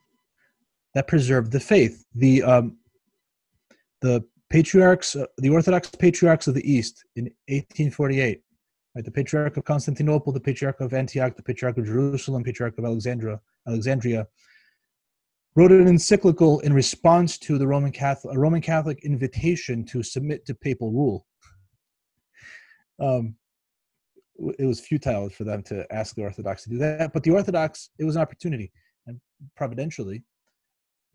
that preserved the faith. The um, the patriarchs, uh, the Orthodox patriarchs of the East in 1848, right? The Patriarch of Constantinople, the Patriarch of Antioch, the Patriarch of Jerusalem, Patriarch of Alexandria, Alexandria, wrote an encyclical in response to the Roman Catholic, a Roman Catholic invitation to submit to papal rule. Um, it was futile for them to ask the Orthodox to do that, but the Orthodox, it was an opportunity, and providentially,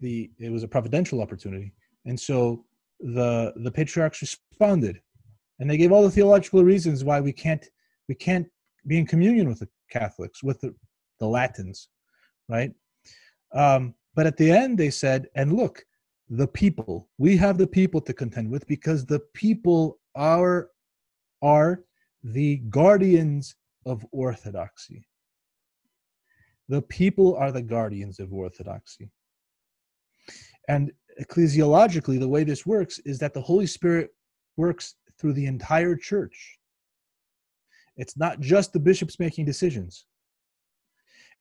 the it was a providential opportunity, and so the the patriarchs responded. And they gave all the theological reasons why we can't we can't be in communion with the catholics with the, the latins right? Um, but at the end they said and look the people we have the people to contend with because the people are are the guardians of orthodoxy. The people are the guardians of orthodoxy. And ecclesiologically, the way this works is that the Holy Spirit works through the entire church. It's not just the bishops making decisions,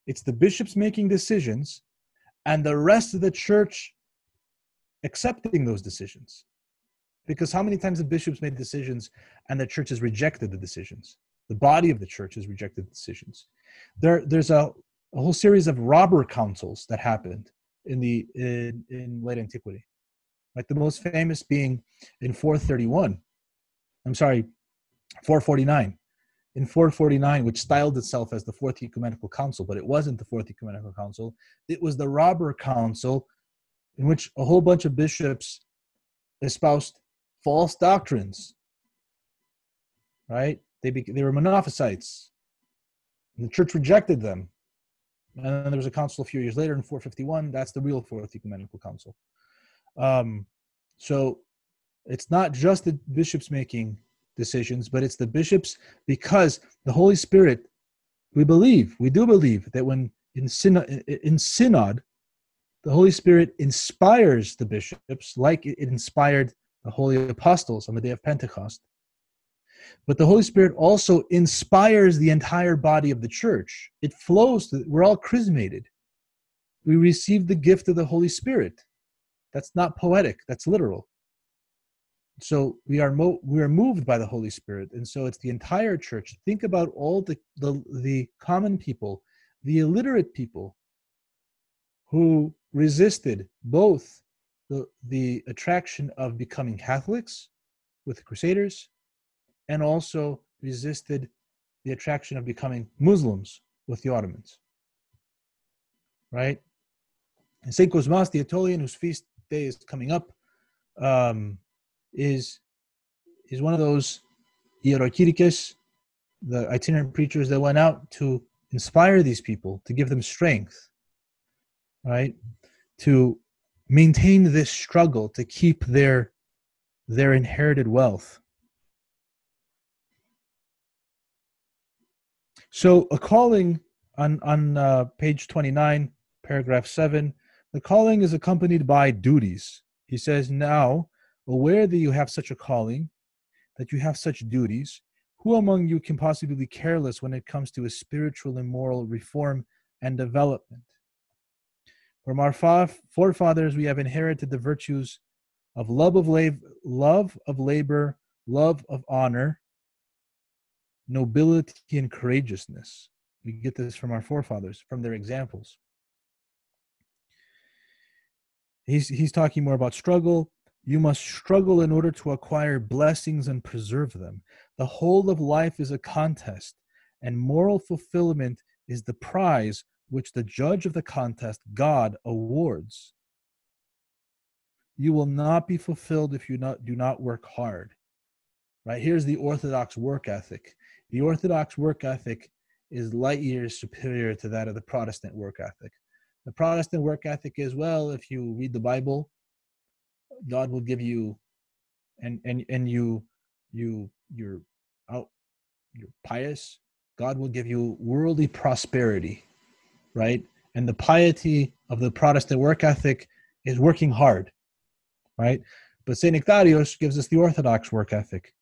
it's the bishops making decisions and the rest of the church accepting those decisions. Because how many times have bishops made decisions and the church has rejected the decisions? The body of the church has rejected the decisions. There, there's a, a whole series of robber councils that happened in the in, in late antiquity like the most famous being in 431 i'm sorry 449 in 449 which styled itself as the fourth ecumenical council but it wasn't the fourth ecumenical council it was the robber council in which a whole bunch of bishops espoused false doctrines right they, they were monophysites the church rejected them and then there was a council a few years later in 451. That's the real Fourth Ecumenical Council. Um, so it's not just the bishops making decisions, but it's the bishops because the Holy Spirit, we believe, we do believe that when in synod, in synod the Holy Spirit inspires the bishops like it inspired the holy apostles on the day of Pentecost. But the Holy Spirit also inspires the entire body of the church. It flows, we're all chrismated. We receive the gift of the Holy Spirit. That's not poetic, that's literal. So we are mo- we are moved by the Holy Spirit, and so it's the entire church. Think about all the, the the common people, the illiterate people, who resisted both the the attraction of becoming Catholics with the Crusaders and also resisted the attraction of becoming Muslims with the Ottomans. Right? And St. Cosmas the Aetolian, whose feast day is coming up, um, is, is one of those hierarchikes the itinerant preachers that went out to inspire these people, to give them strength, right? To maintain this struggle to keep their their inherited wealth. So a calling on on uh, page 29, paragraph 7, the calling is accompanied by duties. He says, "Now, aware that you have such a calling, that you have such duties, who among you can possibly be careless when it comes to a spiritual and moral reform and development? From our forefathers, we have inherited the virtues of love of, lab- love of labor, love of honor, nobility, and courageousness. We get this from our forefathers, from their examples. He's, he's talking more about struggle. You must struggle in order to acquire blessings and preserve them. The whole of life is a contest, and moral fulfillment is the prize which the judge of the contest, God, awards. You will not be fulfilled if you not, do not work hard. Right? Here's the Orthodox work ethic. The Orthodox work ethic is light years superior to that of the Protestant work ethic. The Protestant work ethic is well, if you read the Bible, God will give you and and and you you you're out you're pious, God will give you worldly prosperity right? And the piety of the Protestant work ethic is working hard, right? But St. Nectarios gives us the Orthodox work ethic.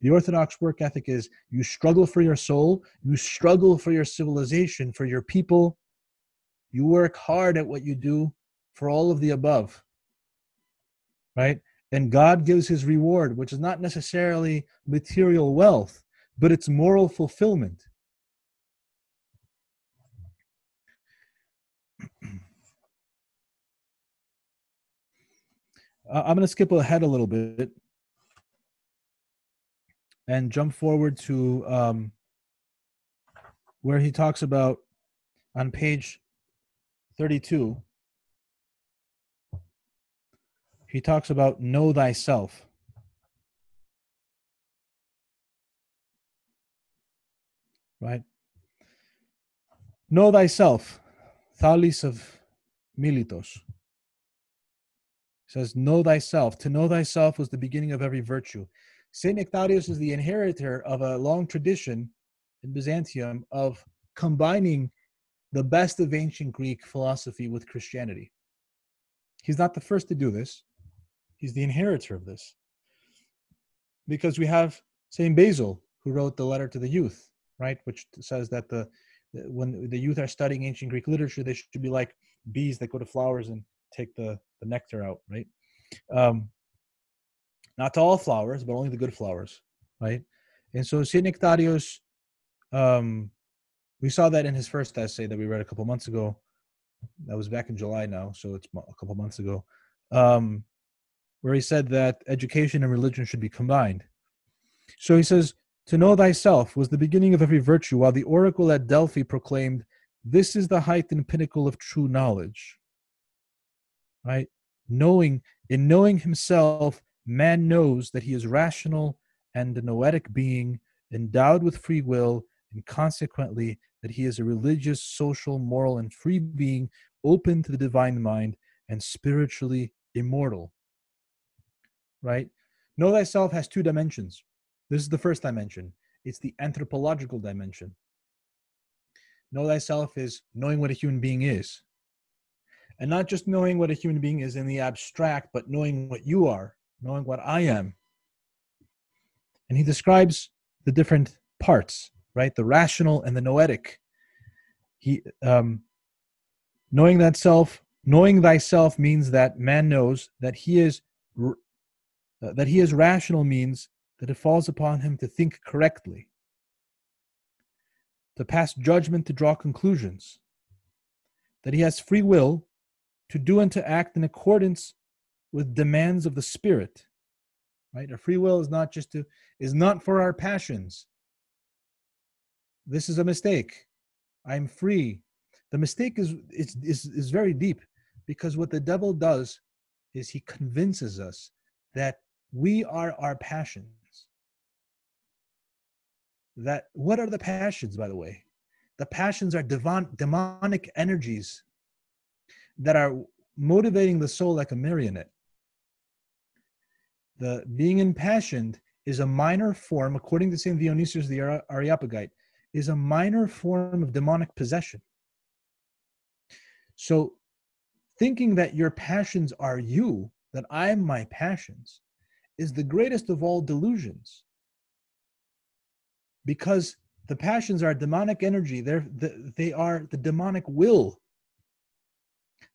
The Orthodox work ethic is you struggle for your soul, you struggle for your civilization, for your people. You work hard at what you do for all of the above, right? And God gives his reward, which is not necessarily material wealth, but it's moral fulfillment. I'm going to skip ahead a little bit and jump forward to um, where he talks about on page 32. He talks about know thyself. Right? Know thyself. Thales of Miletos says, Know thyself. To know thyself was the beginning of every virtue. St. Nectarios is the inheritor of a long tradition in Byzantium of combining the best of ancient Greek philosophy with Christianity. He's not the first to do this, he's the inheritor of this. Because we have St. Basil, who wrote the letter to the youth, right, which says that the when the youth are studying ancient Greek literature, they should be like bees that go to flowers and take the, the nectar out, right? Um, not to all flowers, but only the good flowers, right? And so St. Nectarios, um, we saw that in his first essay that we read a couple months ago. That was back in July now, so it's a couple months ago, um, where he said that education and religion should be combined. So he says, To know thyself was the beginning of every virtue, while the oracle at Delphi proclaimed, This is the height and pinnacle of true knowledge right? Knowing, in knowing himself, man knows that he is rational and a noetic being, endowed with free will, and consequently that he is a religious, social, moral, and free being, open to the divine mind and spiritually immortal. Right? Know thyself has two dimensions. This is the first dimension. It's the anthropological dimension. Know thyself is knowing what a human being is and not just knowing what a human being is in the abstract, but knowing what you are, knowing what I am. And he describes the different parts, right? The rational and the noetic. He, um, knowing that self, knowing thyself means that man knows that he is uh, that he is rational means that it falls upon him to think correctly, to pass judgment, to draw conclusions, that he has free will to do and to act in accordance with demands of the spirit right? Our free will is not just to is not for our passions. This is a mistake. I'm free. The mistake is is is, is very deep because what the devil does is he convinces us that we are our passions that what are the passions, by the way? The passions are demonic energies that are motivating the soul like a marionette. The being impassioned is a minor form, according to St. Dionysius the Areopagite, is a minor form of demonic possession. So, thinking that your passions are you, that I am my passions, is the greatest of all delusions. Because the passions are demonic energy, they're, they are the demonic will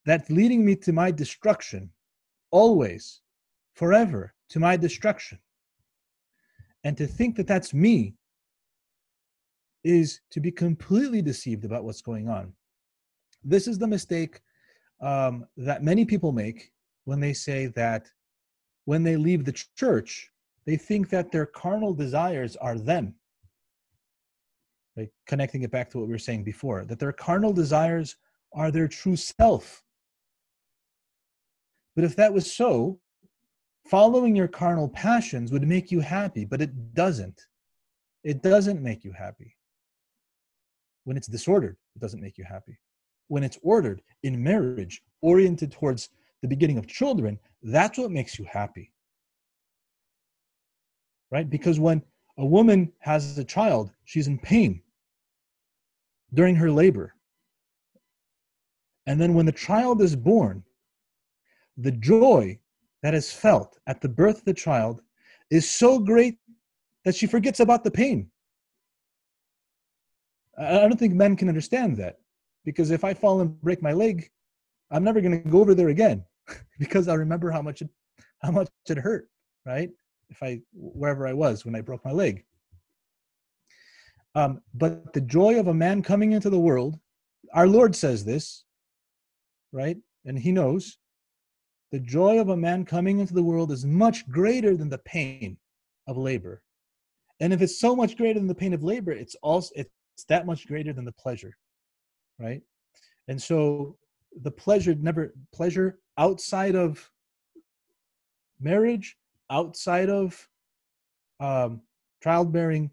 that's leading me to my destruction, always, forever, to my destruction. And to think that that's me is to be completely deceived about what's going on. This is the mistake um, that many people make when they say that when they leave the church, they think that their carnal desires are them. Like connecting it back to what we were saying before, that their carnal desires are their true self. But if that was so, following your carnal passions would make you happy, but it doesn't. It doesn't make you happy. When it's disordered, it doesn't make you happy. When it's ordered in marriage, oriented towards the beginning of children, that's what makes you happy. Right? Because when a woman has a child, she's in pain during her labor. And then when the child is born, the joy that is felt at the birth of the child is so great that she forgets about the pain. I don't think men can understand that because if I fall and break my leg, I'm never going to go over there again because I remember how much it, how much it hurt, right? If I wherever I was when I broke my leg. Um, but the joy of a man coming into the world, our Lord says this, right? And He knows the joy of a man coming into the world is much greater than the pain of labor. And if it's so much greater than the pain of labor, it's also it's that much greater than the pleasure, right? And so the pleasure never pleasure outside of marriage, outside of um, childbearing,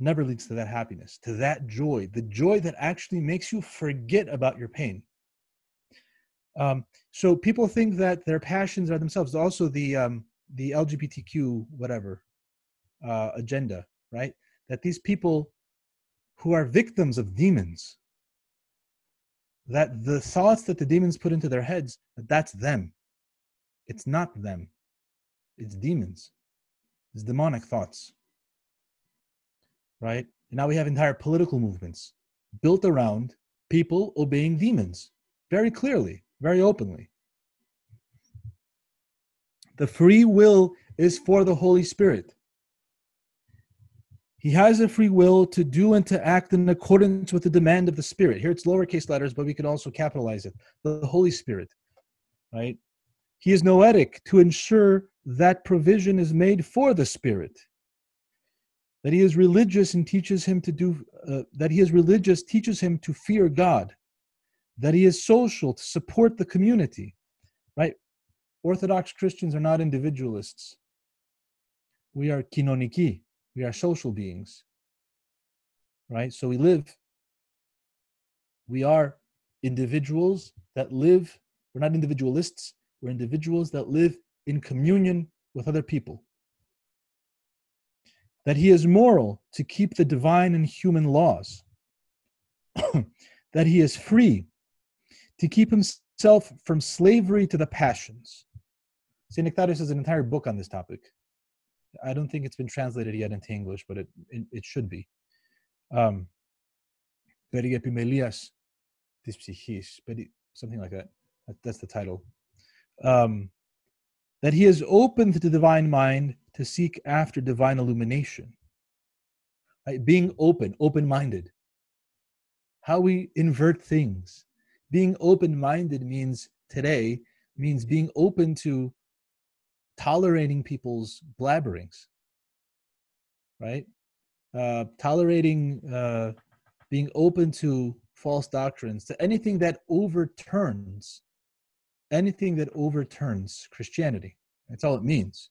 never leads to that happiness, to that joy, the joy that actually makes you forget about your pain. Um, so people think that their passions are themselves. Also, the um, the LGBTQ whatever uh, agenda, right? That these people who are victims of demons, that the thoughts that the demons put into their heads, that that's them. It's not them. It's demons. It's demonic thoughts. Right? And now we have entire political movements built around people obeying demons very clearly very openly. The free will is for the Holy Spirit. He has a free will to do and to act in accordance with the demand of the Spirit. Here it's lowercase letters, but we can also capitalize it. The Holy Spirit, right? He is noetic to ensure that provision is made for the Spirit. That he is religious and teaches him to do, uh, that he is religious teaches him to fear God that he is social to support the community, right? Orthodox Christians are not individualists. We are kinoniki, we are social beings, right? So we live, we are individuals that live, we're not individualists, we're individuals that live in communion with other people. That he is moral to keep the divine and human laws. that he is free to keep himself from slavery to the passions. St. Nectarios has an entire book on this topic. I don't think it's been translated yet into English, but it, it, it should be. Um, Perigepimelias tis psychis, something like that. that. That's the title. Um, that he is open to the divine mind to seek after divine illumination. Right? Being open, open minded. How we invert things, being open-minded means today means being open to tolerating people's blabberings right? Uh, tolerating uh, being open to false doctrines to anything that overturns anything that overturns christianity. That's all it means.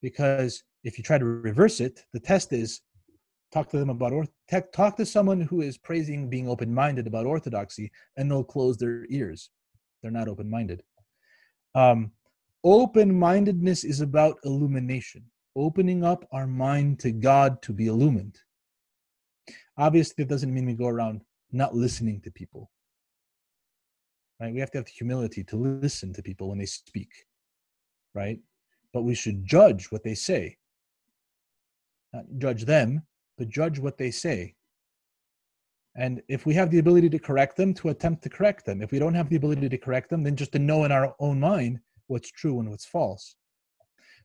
Because if you try to reverse it the test is talk to them about orth talk to someone who is praising being open-minded about orthodoxy and they'll close their ears. They're not open-minded. Um, open-mindedness is about illumination opening up our mind to god to be illumined. Obviously that doesn't mean we go around not listening to people. Right? We have to have the humility to listen to people when they speak. Right? But we should judge what they say. Not judge them but judge what they say. And if we have the ability to correct them, to attempt to correct them. If we don't have the ability to correct them, then just to know in our own mind what's true and what's false.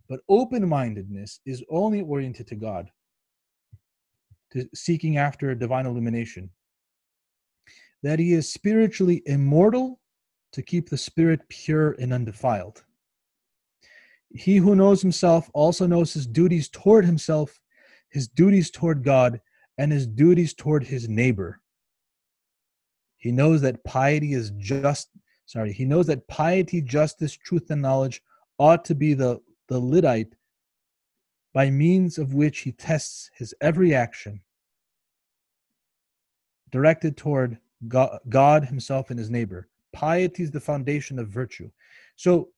But open mindedness is only oriented to God, to seeking after divine illumination. That he is spiritually immortal to keep the spirit pure and undefiled. He who knows himself also knows his duties toward himself his duties toward God, and his duties toward his neighbor. He knows that piety is just, sorry, he knows that piety, justice, truth, and knowledge ought to be the, the lydite by means of which he tests his every action directed toward God, God himself and his neighbor. Piety is the foundation of virtue. So,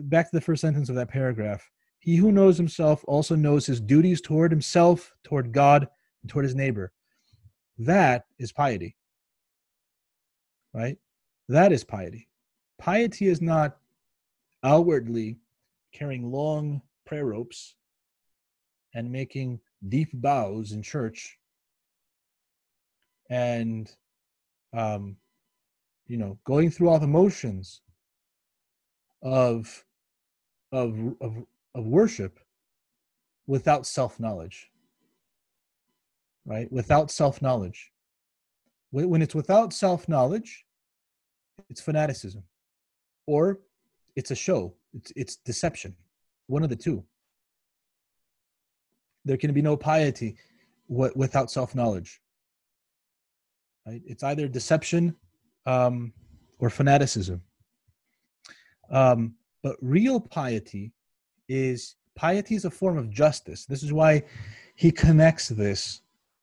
back to the first sentence of that paragraph he who knows himself also knows his duties toward himself, toward God, and toward his neighbor. That is piety. Right? That is piety. Piety is not outwardly carrying long prayer ropes and making deep bows in church and um, you know going through all the motions of of of of worship without self knowledge. Right? Without self knowledge. When it's without self knowledge, it's fanaticism or it's a show, it's, it's deception. One of the two. There can be no piety without self knowledge. Right? It's either deception um, or fanaticism. Um, but real piety is piety is a form of justice. This is why he connects this.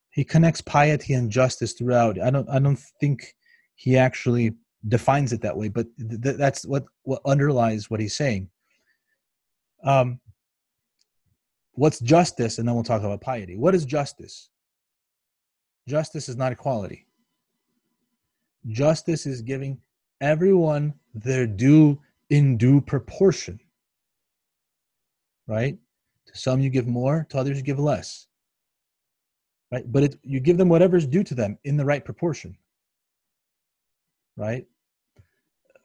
He connects piety and justice throughout. I don't. I don't think he actually defines it that way, but th- that's what what underlies what he's saying. Um, what's justice, and then we'll talk about piety. What is justice? Justice is not equality. Justice is giving everyone their due in due proportion right? To some you give more, to others you give less. Right? But it, you give them whatever's due to them in the right proportion. Right?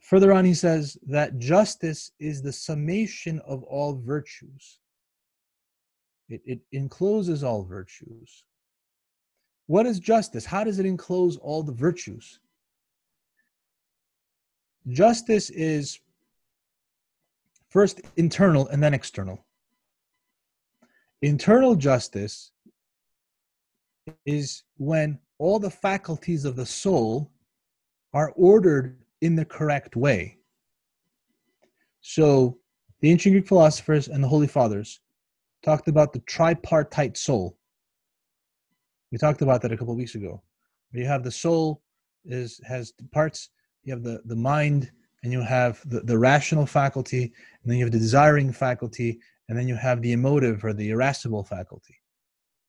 Further on, he says that justice is the summation of all virtues. It, it encloses all virtues. What is justice? How does it enclose all the virtues? Justice is first internal and then external. Internal justice is when all the faculties of the soul are ordered in the correct way. So, the ancient Greek philosophers and the Holy Fathers talked about the tripartite soul. We talked about that a couple weeks ago. You have the soul is has parts. You have the the mind, and you have the, the rational faculty, and then you have the desiring faculty, and then you have the emotive or the irascible faculty,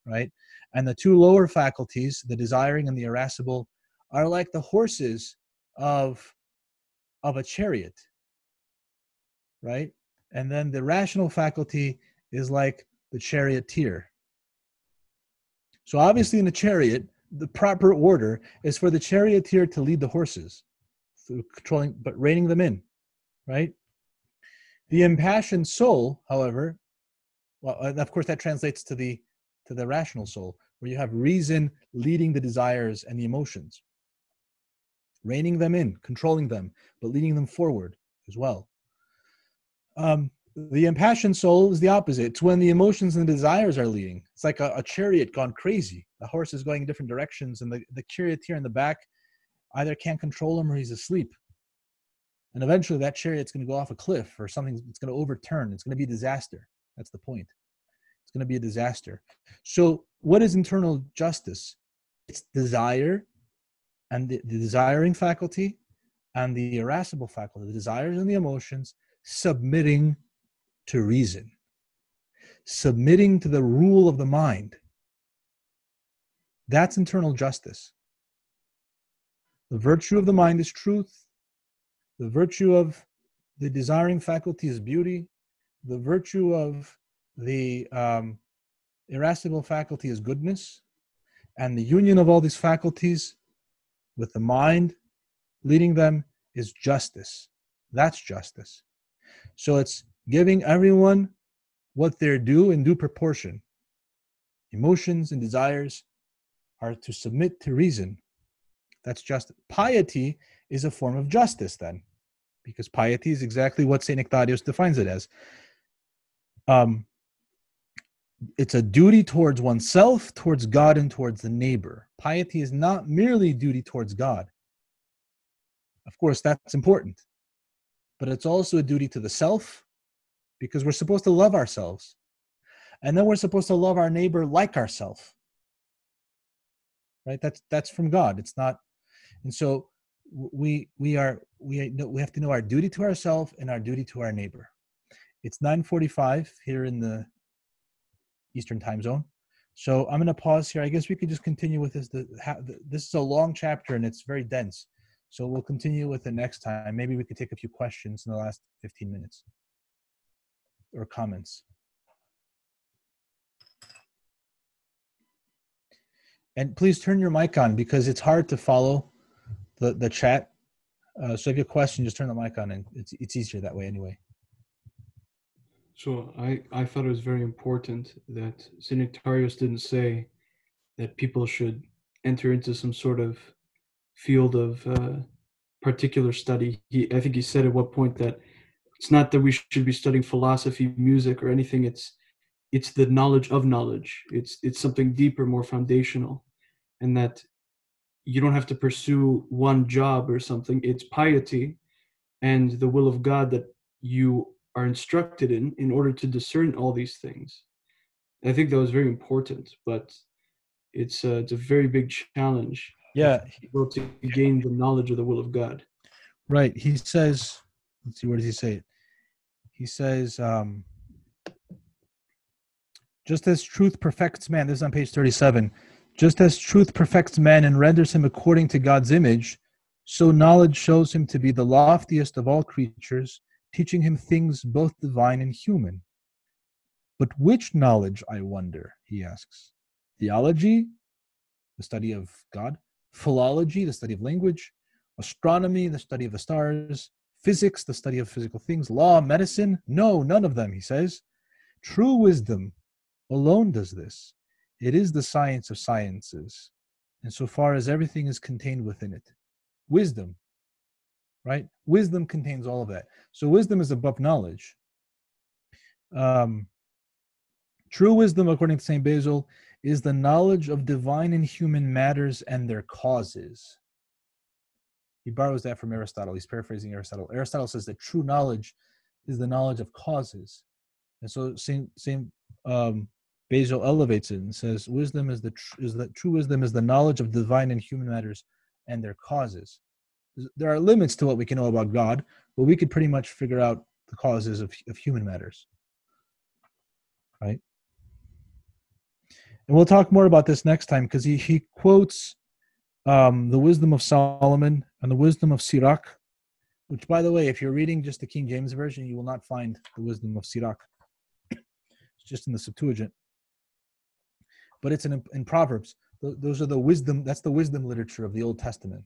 right? And the two lower faculties, the desiring and the irascible, are like the horses of of a chariot, right? And then the rational faculty is like the charioteer. So obviously, in a chariot, the proper order is for the charioteer to lead the horses through controlling, but reining them in, right? The impassioned soul, however, well, uh, of course, that translates to the to the rational soul, where you have reason leading the desires and the emotions, reining them in, controlling them, but leading them forward as well. Um, the impassioned soul is the opposite. It's when the emotions and the desires are leading. It's like a, a chariot gone crazy. The horse is going in different directions, and the, the charioteer in the back either can't control him or he's asleep. And eventually that chariot's going to go off a cliff or something, it's going to overturn. It's going to be disaster. That's the point. it's going to be a disaster. So, what is internal justice? It's desire and the, the desiring faculty and the irascible faculty, the desires and the emotions, submitting to reason, submitting to the rule of the mind. That's internal justice. The virtue of the mind is truth. The virtue of the desiring faculty is beauty. The virtue of the um, irascible faculty is goodness. And the union of all these faculties with the mind leading them is justice. That's justice. So it's giving everyone what they're due in due proportion. Emotions and desires are to submit to reason. That's just piety is a form of justice then, because piety is exactly what St. Nectarios defines it as. Um, it's a duty towards oneself, towards God, and towards the neighbor. Piety is not merely duty towards God. Of course, that's important, but it's also a duty to the self because we're supposed to love ourselves. And then we're supposed to love our neighbor like ourselves. Right? That's that's from God. It's not and so we we are we we have to know our duty to ourselves and our duty to our neighbor. It's 9:45 here in the Eastern time zone. So I'm going to pause here. I guess we could just continue with this. This is a long chapter and it's very dense. So we'll continue with it next time. Maybe we could take a few questions in the last 15 minutes or comments. And please turn your mic on because it's hard to follow the, the chat. Uh, so if you have a question, just turn the mic on and it's, it's easier that way anyway. So I, I thought it was very important that St. Didn't say that people should enter into some sort of field of uh, particular study. He, I think he said at what point that it's not that we should be studying philosophy, music, or anything. It's it's the knowledge of knowledge. It's it's something deeper, more foundational, and that you don't have to pursue one job or something. It's piety and the will of God that you are instructed in in order to discern all these things. I think that was very important, but it's a, it's a very big challenge. Yeah, to gain the knowledge of the will of God. Right. He says, let's see, where does he say it? He says, um, just as truth perfects man, this is on page 37, just as truth perfects man and renders him according to God's image, so knowledge shows him to be the loftiest of all creatures, teaching him things both divine and human. But which knowledge, I wonder, he asks? Theology, the study of God, philology, the study of language, astronomy, the study of the stars, physics, the study of physical things, law, medicine? No, none of them, he says. True wisdom alone does this. It is the science of sciences, insofar as everything is contained within it. Wisdom, right? Wisdom contains all of that. So wisdom is above knowledge. Um, true wisdom, according to St. Basil, is the knowledge of divine and human matters and their causes he borrows that from Aristotle. He's paraphrasing Aristotle. Aristotle says that true knowledge is the knowledge of causes. And so Saint Saint um, Basil elevates it and says, "Wisdom is the tr- is the true wisdom is the knowledge of divine and human matters and their causes." There are limits to what we can know about God, but we could pretty much figure out the causes of, of human matters, right? And we'll talk more about this next time because he he quotes um, the wisdom of Solomon and the wisdom of Sirach, which, by the way, if you're reading just the King James Version, you will not find the wisdom of Sirach. It's just in the Septuagint. But it's in, in Proverbs. Those are the wisdom, that's the wisdom literature of the Old Testament.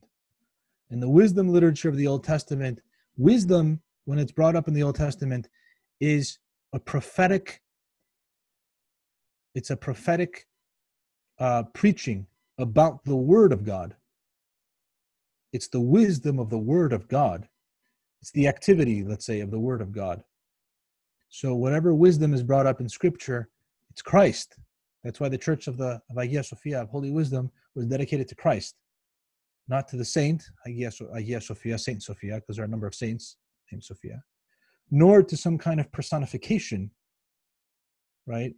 In the wisdom literature of the Old Testament, wisdom, when it's brought up in the Old Testament, is a prophetic, it's a prophetic uh, preaching about the Word of God. It's the wisdom of the Word of God. It's the activity, let's say, of the Word of God. So whatever wisdom is brought up in Scripture, it's Christ. That's why the Church of the of Hagia Sophia of Holy Wisdom was dedicated to Christ, not to the saint Hagia, Sophia, Saint Sophia, because there are a number of saints named Sophia, nor to some kind of personification, right?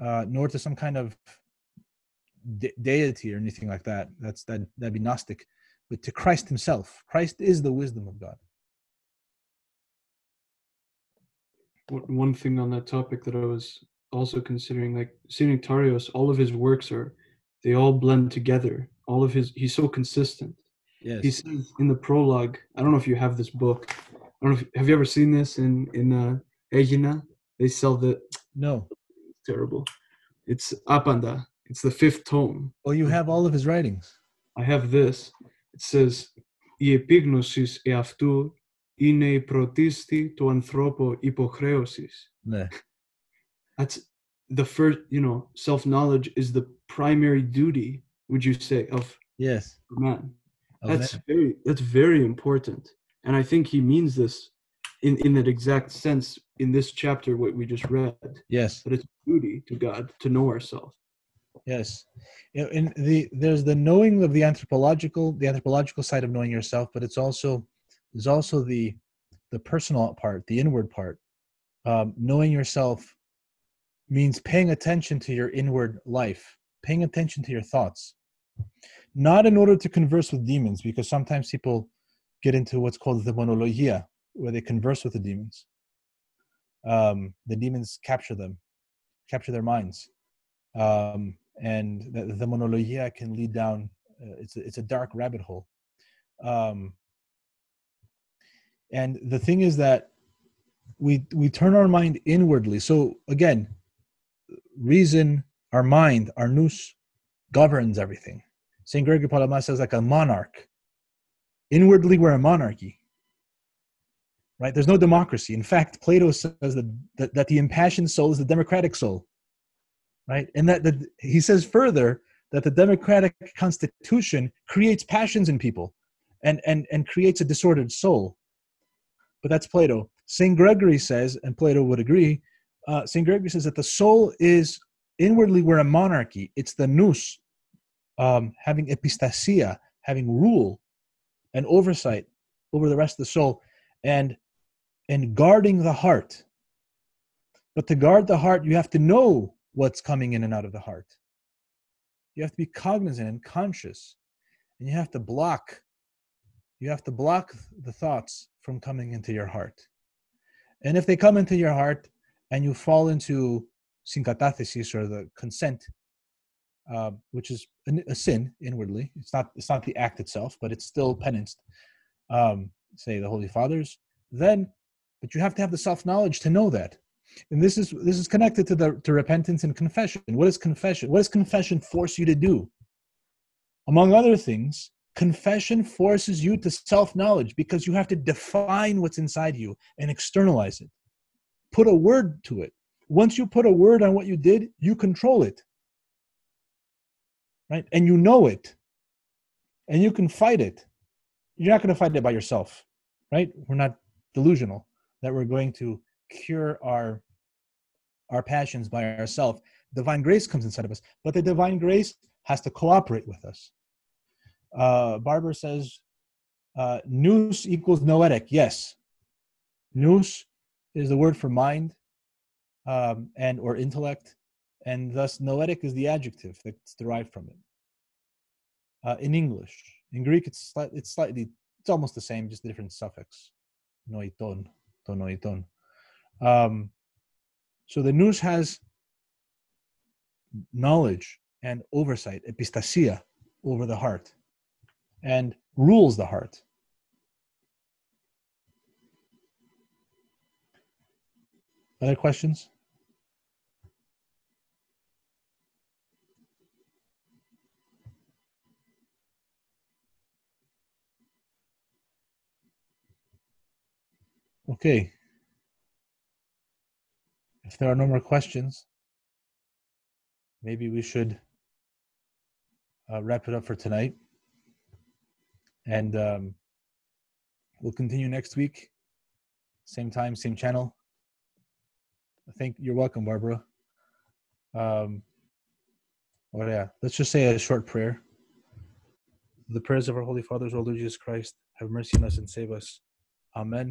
uh, nor to some kind of de- deity or anything like that. That's that that'd be Gnostic, but to Christ Himself. Christ is the wisdom of God. One thing on that topic that I was also considering, like Saint Nectarios, all of his works are, they all blend together all of his he's so consistent. Yes. He says in the prologue, I don't know if you have this book. I don't know if, have you ever seen this in in uh, Aegina? They sell the No. It's terrible. It's Apanda. It's the fifth tome. Oh, you have all of his writings. I have this. It says η επίγνωσης εαυτού είναι η πρωτίστη του ανθρώπου υποχρέωσης. Ναι. That's the first, you know, self-knowledge is the primary duty would you say, of Yes. man. Of That's man. very that's very important. And I think he means this in, in that exact sense in this chapter what we just read. Yes. That it's duty to God to know ourselves. Yes. In the there's the knowing of the anthropological, the anthropological side of knowing yourself, but it's also there's also the the personal part, the inward part. Um, knowing yourself means paying attention to your inward life, paying attention to your thoughts. Not in order to converse with demons, because sometimes people get into what's called the monologia, where they converse with the demons. Um, the demons capture them, capture their minds. Um, and the, the monologia can lead down uh, it's a, it's a dark rabbit hole. Um, and the thing is that we we turn our mind inwardly. So again reason our mind our nous governs everything st gregory palamas says like a monarch inwardly we're a monarchy right there's no democracy in fact plato says that, that, that the impassioned soul is the democratic soul right? And that, that he says further that the democratic constitution creates passions in people and, and, and creates a disordered soul. But that's Plato. St. Gregory says, and Plato would agree, uh, St. Gregory says that the soul is inwardly we're a monarchy. It's the nous, um, having epistasia, having rule and oversight over the rest of the soul, and and guarding the heart. But to guard the heart, you have to know what's coming in and out of the heart. You have to be cognizant and conscious, and you have to block. You have to block the thoughts from coming into your heart. And if they come into your heart and you fall into syncatathesis or the consent, uh, which is a, a, sin inwardly, it's not it's not the act itself, but it's still penanced. Um, say the Holy Fathers, then, but you have to have the self knowledge to know that. And this is this is connected to the to repentance and confession. What is confession? What does confession force you to do? Among other things confession forces you to self-knowledge because you have to define what's inside you and externalize it. Put a word to it once you put a word on what you did you control it. Right? And you know it. And you can fight it. You're not going to fight it by yourself. Right? We're not delusional that we're going to cure our our passions by ourselves divine grace comes inside of us but the divine grace has to cooperate with us. Uh Barbara says uh nous equals noetic yes. Nous is the word for mind um and or intellect and thus noetic is the adjective that's derived from it. Uh in english in greek it's slightly it's slightly it's almost the same just a different suffix. Noiton to noiton um, so the nous has knowledge and oversight, epistasia, over the heart, and rules the heart. Other questions? Okay. If there are no more questions, maybe we should uh, wrap it up for tonight. And um, we'll continue next week. Same time, same channel. I think you're welcome, Barbara. Um, oh, yeah. Let's just say a short prayer. The prayers of our Holy Fathers, Lord Jesus Christ, have mercy on us and save us. Amen.